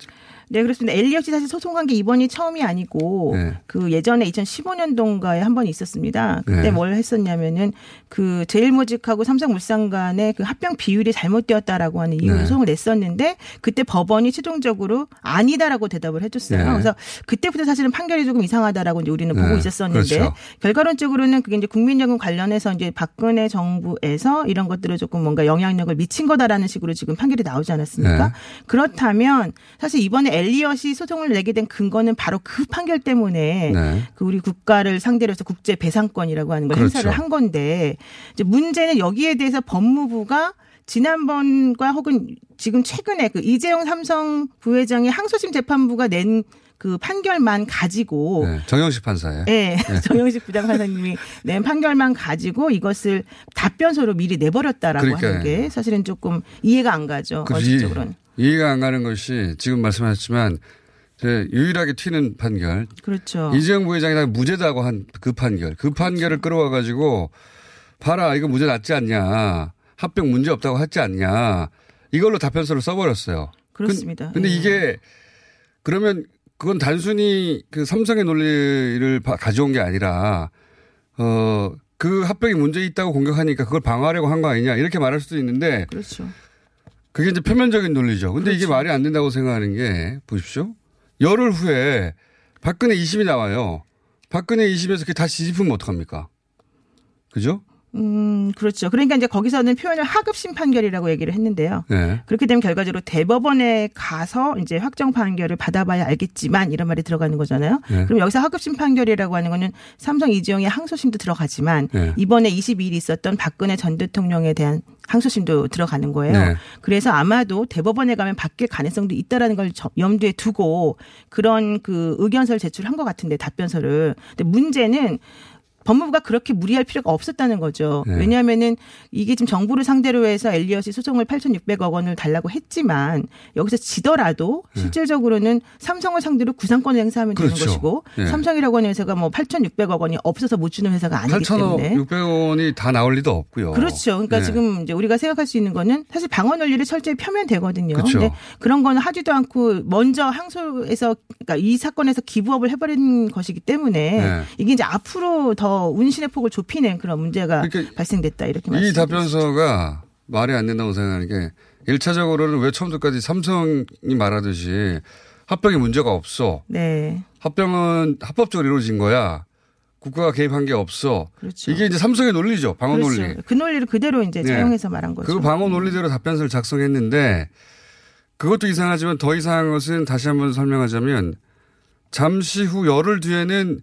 네, 그렇습니다. 엘리엇이 사실 소송한 게 이번이 처음이 아니고 네. 그 예전에 2015년도인가에 한 번 있었습니다. 그때 네. 뭘 했었냐면은 그 제일모직하고 삼성물산 간의 그 합병 비율이 잘못되었다라고 하는 이유로 네. 소송을 냈었는데 그때 법원이 최종적으로 아니다라고 대답을 해줬어요. 네. 그래서 그때부터 사실은 판결이 조금 이상하다라고 이제 우리는 네. 보고 있었었는데 그렇죠. 결과론적으로는 그게 이제 국민연금 관련해서 이제 박근혜 정부에서 이런 것들을 조금 뭔가 영향력을 미친 거다라는 식으로 지금 판결이 나오지 않았습니까? 네. 그렇다면 사실 이번에 엘리엇이 소송을 내게 된 근거는 바로 그 판결 때문에 네. 그 우리 국가를 상대로 해서 국제 배상권이라고 하는 걸 그렇죠. 행사를 한 건데 이제 문제는 여기에 대해서 법무부가 지난번과 혹은 지금 최근에 그 이재용 삼성 부회장의 항소심 재판부가 낸 그 판결만 가지고 네. 정영식 판사의. 예, 네. 정영식 부장 판사님이 낸 판결만 가지고 이것을 답변서로 미리 내버렸다라고 그러니까요. 하는 게 사실은 조금 이해가 안 가죠. 그 원칙적으로는. 이- 이해가 안 가는 것이 지금 말씀하셨지만 제 유일하게 튀는 판결. 그렇죠. 이재용 부회장이 다 무죄다고 한 그 판결. 그 판결을 끌어와 가지고 봐라 이거 무죄 났지 않냐. 합병 문제 없다고 했지 않냐. 이걸로 답변서를 써버렸어요. 그렇습니다. 근데 예. 이게 그러면 그건 단순히 그 삼성의 논리를 바- 가져온 게 아니라 어, 그 합병이 문제 있다고 공격하니까 그걸 방어하려고 한 거 아니냐 이렇게 말할 수도 있는데 그렇죠. 그게 이제 표면적인 논리죠. 근데 이게 그렇죠. 말이 안 된다고 생각하는 게 보십시오. 열흘 후에 박근혜 2심이 나와요. 박근혜 2심에서 그게 다시 뒤집으면 어떡합니까? 그죠? 음, 그렇죠. 그러니까 이제 거기서는 표현을 하급심 판결이라고 얘기를 했는데요. 네. 그렇게 되면 결과적으로 대법원에 가서 이제 확정 판결을 받아봐야 알겠지만 이런 말이 들어가는 거잖아요. 네. 그럼 여기서 하급심 판결이라고 하는 거는 삼성 이재용의 항소심도 들어가지만 네. 이번에 22일 있었던 박근혜 전 대통령에 대한 항소심도 들어가는 거예요. 네. 그래서 아마도 대법원에 가면 바뀔 가능성도 있다라는 걸 저- 염두에 두고 그런 그 의견서를 제출한 것 같은데 답변서를. 근데 문제는 법무부가 그렇게 무리할 필요가 없었다는 거죠. 네. 왜냐하면은 이게 지금 정부를 상대로 해서 엘리엇이 소송을 8,600억 원을 달라고 했지만 여기서 지더라도 네. 실질적으로는 삼성을 상대로 구상권을 행사하면 되는 그렇죠. 것이고 네. 삼성이라고 하는 회사가 뭐 8,600억 원이 없어서 못 주는 회사가 아니기 때문에 8,600원이 다 나올 리도 없고요. 그렇죠. 그러니까 네. 지금 이제 우리가 생각할 수 있는 거는 사실 방어 논리를 철저히 펴면 되거든요. 그렇죠. 근데 그런 거는 하지도 않고 먼저 항소에서 그러니까 이 사건에서 기부업을 해버린 것이기 때문에 네. 이게 이제 앞으로 더 운신의 폭을 좁히는 그런 문제가 그러니까 발생됐다 이렇게 이 말씀드립니다. 답변서가 말이 안 된다고 생각하는 게 1차적으로는 왜 처음부터까지 삼성이 말하듯이 합병에 문제가 없어. 네. 합병은 합법적으로 이루어진 거야. 국가가 개입한 게 없어. 그렇죠. 이게 이제 삼성의 논리죠. 방어 그렇죠. 논리. 그 논리를 그대로 이제 네. 차용해서 말한 거죠. 그 방어 논리대로 답변서를 작성했는데 그것도 이상하지만 더 이상한 것은 다시 한번 설명하자면 잠시 후 열흘 뒤에는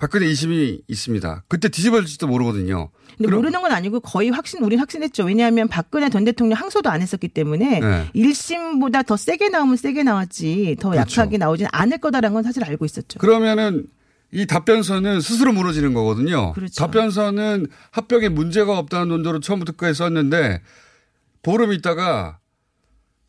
박근혜 2심이 있습니다. 그때 뒤집어질지도 모르거든요. 근데 모르는 건 아니고 거의 확신, 우린 확신했죠. 왜냐하면 박근혜 전 대통령 항소도 안 했었기 때문에 네. 일 1심보다 더 세게 나오면 세게 나왔지 더 그렇죠. 약하게 나오진 않을 거다라는 건 사실 알고 있었죠. 그러면은 이 답변서는 스스로 무너지는 거거든요. 그렇죠. 답변서는 합병에 문제가 없다는 논조로 처음부터 끝까지 썼는데 보름 있다가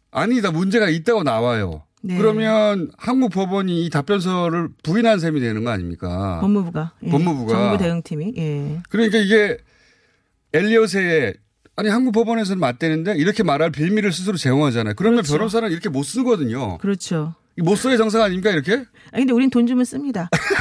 아니다 문제가 있다고 나와요. 네. 그러면 한국 법원이 이 답변서를 부인한 셈이 되는 거 아닙니까? 법무부가. 예. 법무부가. 정부 대응팀이. 예. 그러니까 이게 엘리엇의 아니 한국 법원에서는 맞대는데 이렇게 말할 빌미를 스스로 제공하잖아요. 그러면 그렇죠. 변호사는 이렇게 못 쓰거든요. 그렇죠. 이못 써야 정상 아닙니까 이렇게? 아 근데 우린 돈 주면 씁니다.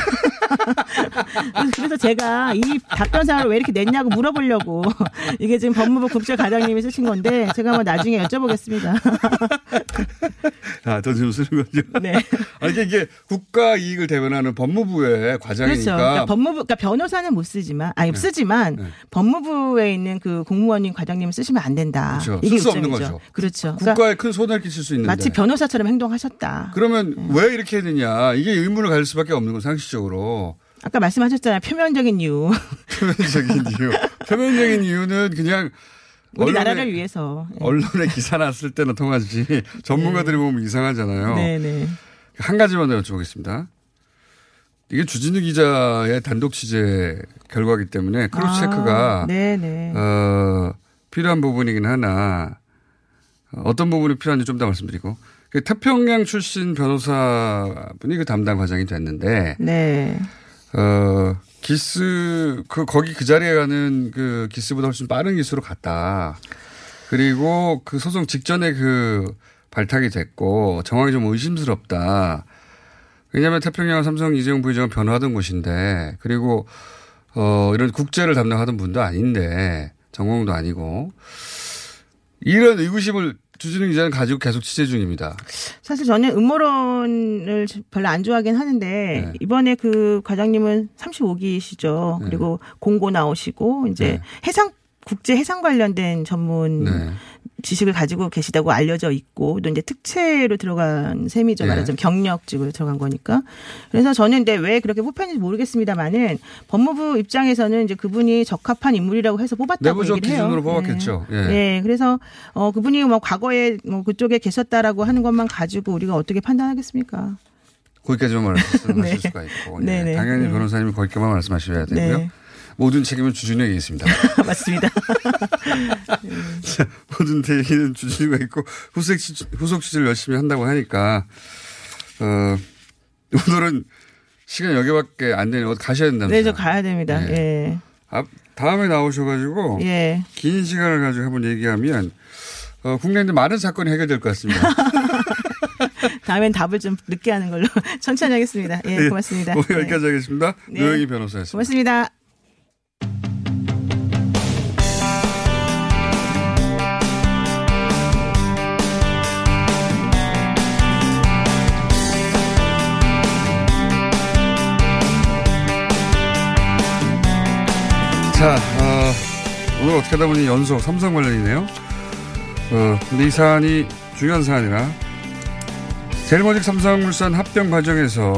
그래서- 그래서 제가 이 답변사를 왜 이렇게 냈냐고 물어보려고 이게 지금 법무부 국정과장님이 쓰신 건데 제가 한번 나중에 여쭤보겠습니다. 아, 돈좀 쓰는 거죠. 네. 아니 이게, 이게 국가 이익을 대변하는 법무부의 과장이니까 그렇죠. 그러니까 법무부, 그러니까 변호사는 못 쓰지만, 아니 쓰지만 법무부에 있는 그 공무원인 과장님은 쓰시면 안 된다. 그렇죠. 이게 쓸수 없는. 거죠. 그렇죠. 국가에 그러니까 큰 손해를 끼칠 수 있는데. 마치 변호사처럼 행동하셨다. 그러면 왜 이렇게 했느냐 이게 의문을 가질 수밖에 없는 건 상식적으로 아까 말씀하셨잖아요. 표면적인 이유. 표면적인 이유. 표면적인 이유는 그냥 우리 나라를 위해서. 언론에 기사 났을 때는 통하지 전문가들이 보면 이상하잖아요. 네 네. 한 가지만 더 여쭤보겠습니다. 이게 주진우 기자의 단독 취재 결과이기 때문에 크로스 체크가 아. 어, 필요한 부분이긴 하나 어, 어떤 부분이 필요한지 좀 더 말씀드리고 그 태평양 출신 변호사분이 그 담당 과장이 됐는데 네. 어, 기스, 그, 거기 그 자리에 가는 그 기스보다 훨씬 빠른 기수로 갔다. 그리고 그 소송 직전에 그 발탁이 됐고 정황이 좀 의심스럽다. 왜냐하면 태평양 삼성 이재용 부회장은 변호하던 곳인데 그리고 어, 이런 국제를 담당하던 분도 아닌데 전공도 아니고 이런 의구심을 주진우 기자는 가지고 계속 취재 중입니다. 사실 저는 음모론을 별로 안 좋아하긴 하는데 네. 이번에 그 과장님은 35기시죠. 그리고 공고 나오시고 이제 네. 해상 국제 해상 관련된 전문 네. 지식을 가지고 계시다고 알려져 있고 또 이제 특채로 들어간 셈이죠. 네. 말하자면 경력직으로 들어간 거니까. 그래서 저는 근데 왜 그렇게 뽑혔는지 모르겠습니다만은 법무부 입장에서는 이제 그분이 적합한 인물이라고 해서 뽑았다고 내부적 얘기를 해요. 기준으로 뽑았겠죠. 네. 예. 네, 그래서 어 그분이 뭐 과거에 뭐 그쪽에 계셨다라고 하는 것만 가지고 우리가 어떻게 판단하겠습니까? 거기까지만 말씀하실 네. 수가 있고. 예. 당연히 네. 변호사님이 거기까지만 말씀하셔야 되고요. 네. 모든 책임은 주진우에게 있습니다. 맞습니다. 자, 모든 책임은 주진우가 있고 후속, 취- 후속 취재를 열심히 한다고 하니까 어, 오늘은 시간 여기밖에 안 되니 어디 가셔야 된다면서요. 네, 저 가야 됩니다. 예. 예. 아, 다음에 나오셔가지고 예. 긴 시간을 가지고 한번 얘기하면 어, 국내에 많은 사건이 해결될 것 같습니다. 다음엔 답을 좀 늦게 하는 걸로 천천히 하겠습니다. 예, 고맙습니다. 오늘 네. 여기까지 하겠습니다. 네. 노영희 변호사였습니다. 고맙습니다. 자, 어, 오늘 어떻게 하다 보니 연속 삼성 관련이네요. 어, 근데 이 사안이 중요한 사안이라 제일모직 삼성물산 합병 과정에서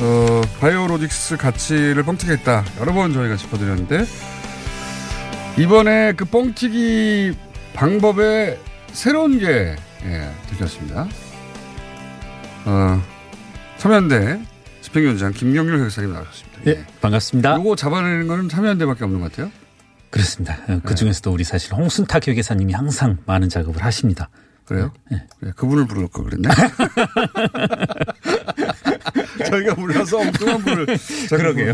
어, 바이오로직스 가치를 뻥튀기했다. 여러 번 저희가 짚어드렸는데 이번에 그 뻥튀기 방법에 새로운 게 예, 들켰습니다. 어, 참여연대 집행위원장 김경률 회장님 나오셨습니다. 예, 반갑습니다. 요거 잡아내는 거는 참여연대밖에 없는 것 같아요. 그렇습니다. 그 중에서도 우리 사실 홍순탁 회계사님이 항상 많은 작업을 하십니다. 그래요? 네, 그분을 부를 걸 그랬네. 저희가 몰라서 엉뚱한 분을. 그러게요.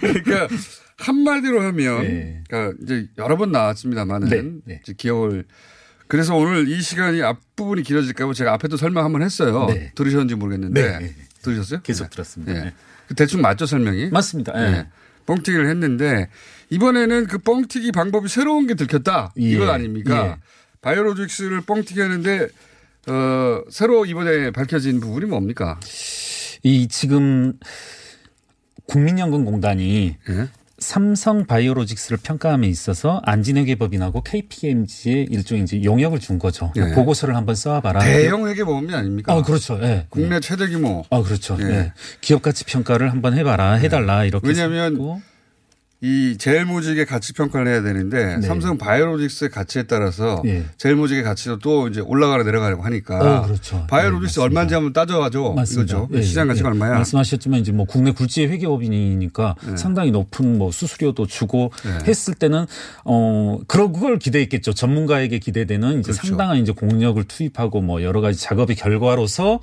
그러니까 한마디로 하면, 그러니까 이제 여러 번 나왔습니다만은 네, 네. 이제 기억을. 그래서 오늘 이 시간이 앞부분이 길어질까 봐 제가 앞에도 설명 한번 했어요. 네. 들으셨는지 모르겠는데. 네, 네. 들으셨어요? 계속 네. 들었습니다. 그 대충 맞죠, 설명이? 맞습니다. 예. 네. 뻥튀기를 했는데 이번에는 그 뻥튀기 방법이 새로운 게 들켰다. 예. 이건 아닙니까? 예. 바이오로직스를 뻥튀기 하는데 어, 새로 이번에 밝혀진 부분이 뭡니까? 이 지금 국민연금공단이 예? 삼성 바이오로직스를 평가함에 있어서 안진회계법인하고 KPMG에 일종의 이제 용역을 준 거죠. 예. 보고서를 한번 써와봐라. 대형 회계보험이 아닙니까? 아, 그렇죠. 예. 국내 최대 규모. 아, 그렇죠. 예. 예. 기업 가치 평가를 한번 해봐라, 해달라 이렇게. 왜냐하면 했고. 이 제일모직의 가치 평가를 해야 되는데 네. 삼성 바이오로직스의 가치에 따라서 예. 제일모직의 가치도 또 이제 올라가려 내려가려고 하니까 어, 그렇죠. 바이오로직스 얼마인지 한번 따져가죠. 맞습니다. 이거죠. 예, 시장 가치가 예. 얼마야? 말씀하셨지만 이제 뭐 국내 굴지의 회계법인이니까 예. 상당히 높은 뭐 수수료도 주고 예. 했을 때는 어 그런 그걸 기대했겠죠. 전문가에게 기대되는 이제 그렇죠. 상당한 이제 공력을 투입하고 뭐 여러 가지 작업의 결과로서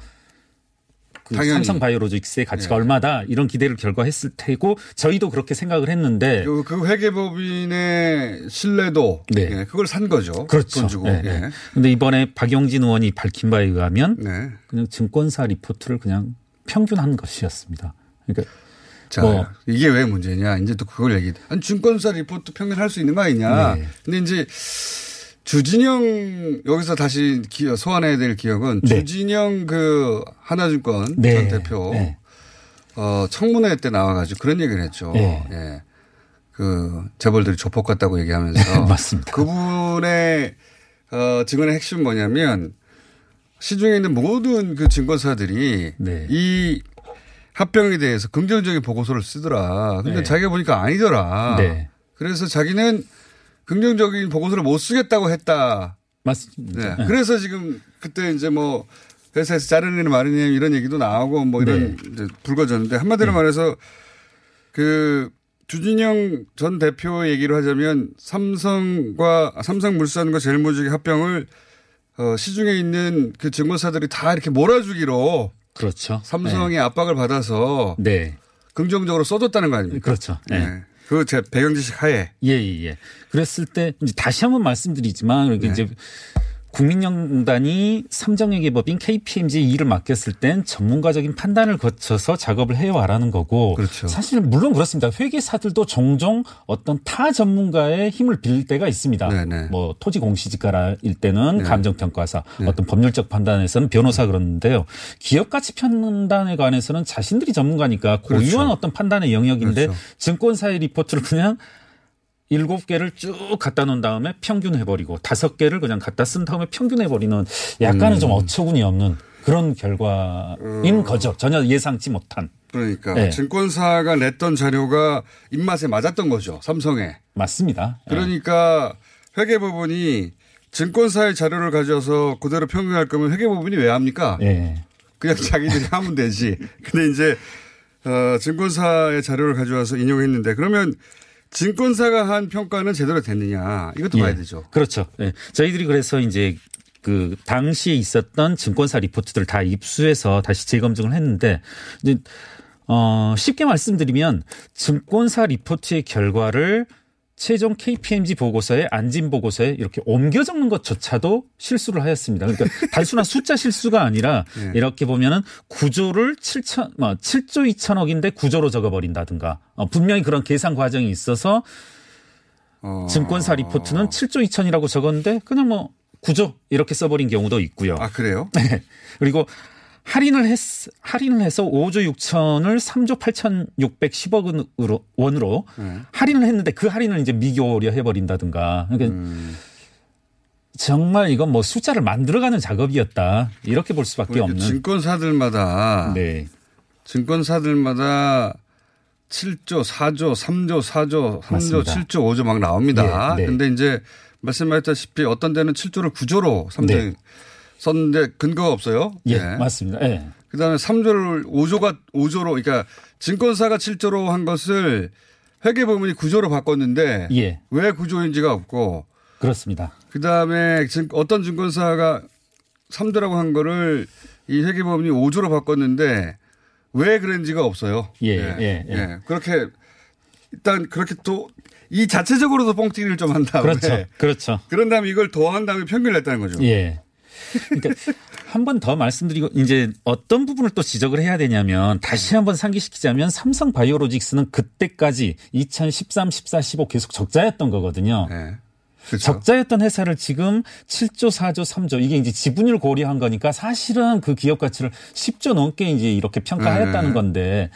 그 당연히. 삼성 바이오로직스의 가치가 예. 얼마다 이런 기대를 결과했을 테고 저희도 그렇게 생각을 했는데 그, 그 회계법인의 신뢰도 네. 예, 그걸 산 거죠. 그렇죠. 돈 주고. 네, 예. 네. 근데 이번에 박용진 의원이 밝힌 바에 의하면 네. 그냥 증권사 리포트를 그냥 평균한 것이었습니다. 그러니까 자, 뭐 이게 왜 문제냐. 이제 또 그걸 얘기. 아니, 증권사 리포트 평균할 수 있는 거 아니냐. 네. 근데 이제 주진영 여기서 다시 기 소환해야 될 기억은 네. 주진영 그 하나증권 네. 전 대표 네. 어, 청문회 때 나와가지고 그런 얘기를 했죠. 네. 예. 그 재벌들이 조폭 같다고 얘기하면서 맞습니다. 그분의 어, 증언의 핵심은 뭐냐면 시중에 있는 모든 그 증권사들이 네. 이 합병에 대해서 긍정적인 보고서를 쓰더라. 근데 네. 자기가 보니까 아니더라. 네. 그래서 자기는 긍정적인 보고서를 못 쓰겠다고 했다. 맞습니다. 네. 그래서 지금 그때 이제 뭐 회사에서 자르느니 마르니 이런 얘기도 나오고 뭐 이런 이제 불거졌는데 한마디로 말해서 그 주진영 전 대표 얘기를 하자면 삼성과 삼성물산과 제일모직의 합병을 어, 시중에 있는 그 증권사들이 다 이렇게 몰아주기로 그렇죠. 삼성이 압박을 받아서 네. 긍정적으로 써줬다는 거 아닙니까? 그렇죠. 네. 네. 그 제 배경 지식 하에 예, 예, 예. 그랬을 때 이제 다시 한번 말씀드리지만 이렇게 네. 이제 국민연단이 삼정회계법인 KPMG에 일을 맡겼을 땐 전문가적인 판단을 거쳐서 작업을 해와라는 거고 그렇죠. 사실 물론 그렇습니다. 회계사들도 종종 어떤 타 전문가의 힘을 빌릴 때가 있습니다. 네네. 뭐 토지 공시지가일 때는 네. 감정평가사, 네. 어떤 법률적 판단에서는 변호사 그러는데요. 기업 가치 판단에 관해서는 자신들이 전문가니까 고유한 그렇죠. 어떤 판단의 영역인데 그렇죠. 증권사의 리포트를 그냥 일곱 개를 쭉 갖다 놓은 다음에 평균해버리고 다섯 개를 그냥 갖다 쓴 다음에 평균해버리는 약간은 음. 좀 어처구니 없는 그런 결과인 거죠. 전혀 예상치 못한. 그러니까 네. 증권사가 냈던 자료가 입맛에 맞았던 거죠. 삼성에. 맞습니다. 예. 그러니까 회계 부분이 증권사의 자료를 가져서 그대로 평균할 거면 회계 부분이 왜 합니까? 예. 그냥 자기들이 하면 되지. 근데 이제 어, 증권사의 자료를 가져와서 인용했는데 그러면 증권사가 한 평가는 제대로 됐느냐 이것도 봐야 예. 되죠. 그렇죠. 예. 저희들이 그래서 이제 그 당시에 있었던 증권사 리포트들 다 입수해서 다시 재검증을 했는데 이제 어 쉽게 말씀드리면 증권사 리포트의 결과를 최종 KPMG 보고서에 안진 보고서에 이렇게 옮겨 적는 것조차도 실수를 하였습니다. 그러니까 단순한 숫자 실수가 아니라 네. 이렇게 보면은 구조를 7천, 뭐 7조 2천억인데 구조로 적어버린다든가 어, 분명히 그런 계산 과정이 있어서 어. 증권사 리포트는 7조 2천이라고 적었는데 그냥 뭐 9조 이렇게 써버린 경우도 있고요. 아 그래요? 네. 그리고 할인을 했, 할인을 해서 5조 6천을 3조 8,610억 원으로 네. 할인을 했는데 그 할인을 이제 미교려 해버린다든가. 그러니까 음. 정말 이건 뭐 숫자를 만들어가는 작업이었다. 이렇게 볼 수밖에 그러니까 없는. 증권사들마다 네. 증권사들마다 7조, 4조, 3조, 4조, 3조, 맞습니다. 7조, 5조 막 나옵니다. 예, 네. 근데 이제 말씀하셨다시피 어떤 데는 7조를 9조로 삼성 네. 썼는데 근거가 없어요. 예, 네. 맞습니다. 예. 그다음에 3조를 5조가 5조로 그러니까 증권사가 7조로 한 것을 회계 부문이 9조로 바꿨는데 예. 왜 9조인지가 없고 그렇습니다. 그다음에 증- 어떤 증권사가 3조라고 한 거를 이 회계법인이 5조로 바꿨는데 왜 그런지가 없어요. 예, 예, 예. 그렇게 일단 그렇게 또 이 자체적으로도 뻥튀기를 좀 한 다음에 그렇죠. 그렇죠. 그런 다음에 이걸 더한 다음에 평균을 냈다는 거죠. 예. 그러니까 한 번 더 말씀드리고 이제 어떤 부분을 또 지적을 해야 되냐면 다시 한번 상기시키자면 삼성 바이오로직스는 그때까지 2013, 14, 15 계속 적자였던 거거든요. 네. 그렇죠. 적자였던 회사를 지금 7조, 4조, 3조 이게 이제 지분율 고려한 거니까 사실은 그 기업 가치를 10조 넘게 이제 이렇게 평가하였다는 네. 건데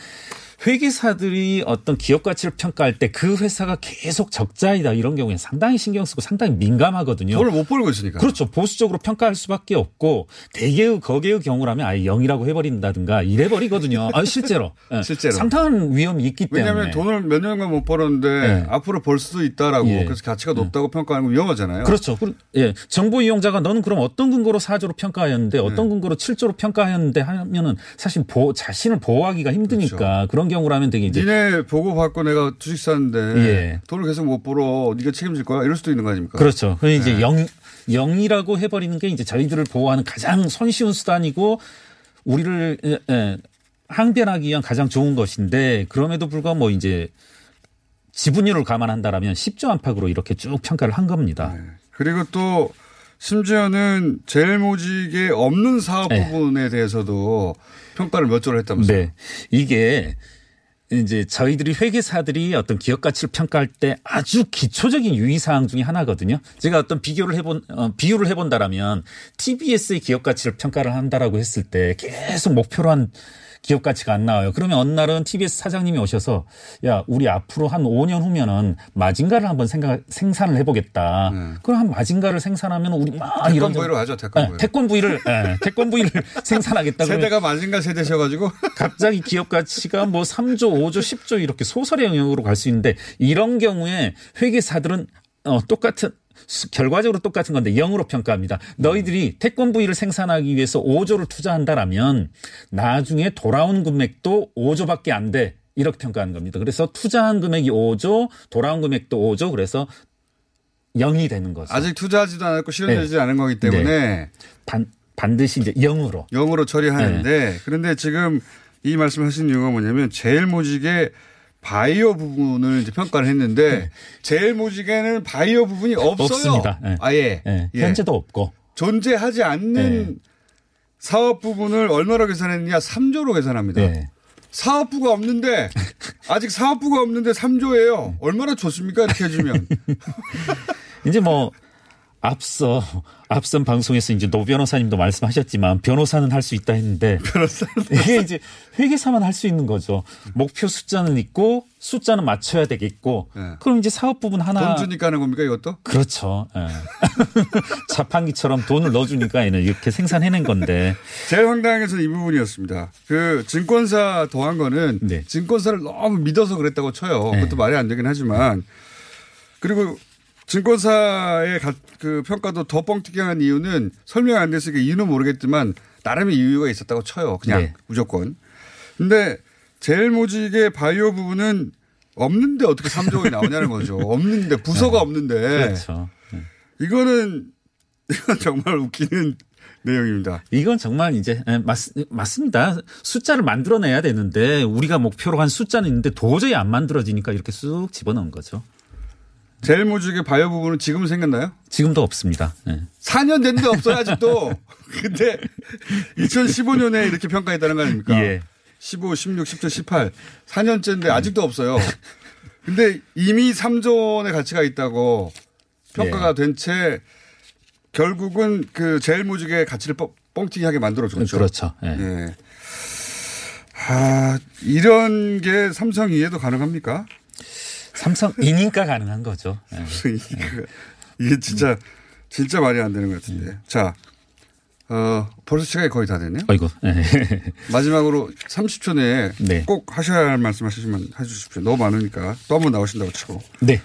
회계사들이 어떤 기업 가치를 평가할 때 그 회사가 계속 적자이다 이런 경우에 상당히 신경 쓰고 상당히 민감하거든요. 돈을 못 벌고 있으니까. 그렇죠. 보수적으로 평가할 수밖에 없고 대개의 거개의 경우라면 아예 0이라고 해버린다든가 이래버리거든요. 아, 실제로. 예. 실제로. 상당한 위험이 있기 때문에. 왜냐하면 돈을 몇 년간 못 벌었는데 네. 앞으로 벌 수도 있다라고 예. 그래서 가치가 높다고 평가하는 건 위험하잖아요. 그렇죠. 그- 예. 정보 이용자가 너는 그럼 어떤 근거로 4조로 평가하였는데 어떤 네. 근거로 7조로 평가하였는데 하면은 사실 보호, 자신을 보호하기가 힘드니까 그런 경우라면 되게 이제 니네 보고 받고 내가 주식 샀는데 예. 돈을 계속 못 벌어 네가 책임질 거야 이럴 수도 있는 거 아닙니까? 그렇죠. 그 이제 네. 영, 영이라고 해버리는 게 이제 저희들을 보호하는 가장 손쉬운 수단이고 우리를 예, 예, 항변하기 위한 가장 좋은 것인데 그럼에도 불구하고 뭐 이제 지분율을 감안한다라면 10조 안팎으로 이렇게 쭉 평가를 한 겁니다. 그리고 또 심지어는 제일 모직에 없는 사업 네. 부분에 대해서도 평가를 몇 조를 했다면서요? 네. 이게 이제 저희들이 회계사들이 어떤 기업 가치를 평가할 때 아주 기초적인 유의 사항 중에 하나거든요. 제가 어떤 비교를 해본 어, 비유를 해본다라면 TBS의 기업 가치를 평가를 한다라고 했을 때 계속 목표로 한 기업 가치가 안 나와요. 그러면 어느 날은 TBS 사장님이 오셔서 야 우리 앞으로 한 5년 후면은 마징가를 한번 생각 생산을 해보겠다. 그럼 한 마징가를 생산하면 우리 막 네. 태권 이런 부위로 하죠, 태권 부위. 네, 태권 부위를 네, 태권 부위를 생산하겠다. 세대가 마징가 세대셔가지고 갑자기 기업 가치가 뭐 3조, 5조, 10조 이렇게 소설의 영역으로 갈 수 있는데 이런 경우에 회계사들은 어, 똑같은 수- 결과적으로 똑같은 건데 0으로 평가합니다. 너희들이 태권 부위를 생산하기 위해서 5조를 투자한다라면 나중에 돌아온 금액도 5조밖에 안 돼. 이렇게 평가하는 겁니다. 그래서 투자한 금액이 5조, 돌아온 금액도 5조, 그래서 0이 되는 거죠. 아직 투자하지도 않았고 실현되지 네. 않은 거기 때문에 네. 반, 반드시 이제 0으로. 0으로 처리하는데 네. 그런데 지금 이 말씀을 하신 이유가 뭐냐면 제일 모직의 바이오 부분을 이제 평가를 했는데 제일 모직에는 바이오 부분이 없어요. 없습니다. 네. 아예 네. 예. 현재도 없고. 존재하지 않는 네. 사업 부분을 얼마로 계산했느냐 3조로 계산합니다. 네. 사업부가 없는데 아직 사업부가 없는데 3조예요. 얼마나 좋습니까 이렇게 해주면 이제 뭐 앞서 앞선 방송에서 이제 노 변호사님도 말씀하셨지만 변호사는 할 수 있다 했는데 이게 이제 회계사만 할 수 있는 거죠. 목표 숫자는 있고 숫자는 맞춰야 되겠고 그럼 이제 사업 부분 하나 돈 주니까 하는 겁니까 이것도? 그렇죠. 예. 자판기처럼 돈을 넣어주니까 얘는 이렇게 생산해낸 건데 제일 것은 이 부분이었습니다. 그 증권사 더한 거는 네. 증권사를 너무 믿어서 그랬다고 쳐요. 그것도 말이 안 되긴 하지만 그리고 증권사의 가- 그 평가도 더 뻥튀기한 이유는 설명이 안 됐으니까 이유는 모르겠지만 나름의 이유가 있었다고 쳐요. 그냥 네. 무조건. 근데 제일 모직의 바이오 부분은 없는데 어떻게 3조가 나오냐는 거죠. 없는데 부서가 없는데 그렇죠. 이거는 이건 정말 웃기는 내용입니다. 이건 정말 이제 예, 맞, 맞습니다. 숫자를 만들어내야 되는데 우리가 목표로 한 숫자는 있는데 도저히 안 만들어지니까 이렇게 쑥 집어넣은 거죠. 제일 모직의 바이오 부분은 지금 생겼나요? 지금도 없습니다. 예. 4년 됐는데 없어요, 아직도. 근데 2015년에 이렇게 평가했다는 거 아닙니까? 예. 15, 16, 17, 18. 4년째인데 아직도 없어요. 근데 이미 3조 원의 가치가 있다고 평가가 예. 된채 결국은 그 제일 모직의 가치를 뻥- 뻥튀기하게 만들어줬죠. 그렇죠. 예. 예. 아, 이런 게 삼성 이해도 가능합니까? 삼성이니까 가능한 거죠. 예. 이게- 이게 진짜 진짜 말이 안 되는 것 같은데. 자, 어, 벌써 시간이 거의 다 됐네요. 아이고. 예. 마지막으로 30초 내에 네. 꼭 하셔야 할 말씀 하시면 해주십시오. 너무 많으니까 또 한 번 나오신다고 치고. 네.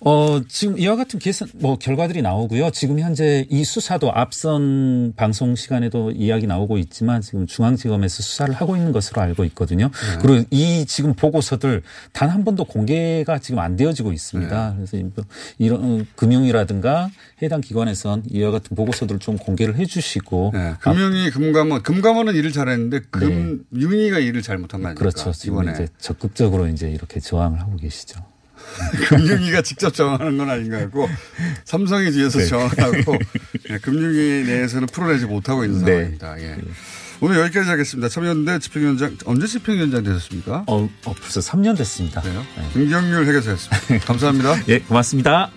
어, 지금 이와 같은 계산, 뭐, 결과들이 나오고요. 지금 현재 이 수사도 앞선 방송 시간에도 이야기 나오고 있지만 지금 중앙지검에서 수사를 하고 있는 것으로 알고 있거든요. 네. 그리고 이 지금 보고서들 단 한 번도 공개가 지금 안 되어지고 있습니다. 네. 그래서 뭐 이런 어, 금융이라든가 해당 기관에선 이와 같은 보고서들을 좀 공개를 해 주시고. 네. 금융위, 금감원, 금감원은 일을 잘했는데 금융위가 일을 잘못한 거 아닙니까? 네. 그렇죠. 지금 이번에 이제 적극적으로 이제 이렇게 저항을 하고 계시죠. 금융위가 직접 정하는 건 아닌 것 같고 삼성이 뒤에서 네. 정하고 네, 금융위 내에서는 풀어내지 못하고 있는 네. 상황입니다. 예. 오늘 여기까지 하겠습니다. 참여연대 집행위원장 언제 집행위원장 되셨습니까? 어, 어 벌써 3년 됐습니다. 김경률 회계사였습니다. 감사합니다. 예, 고맙습니다.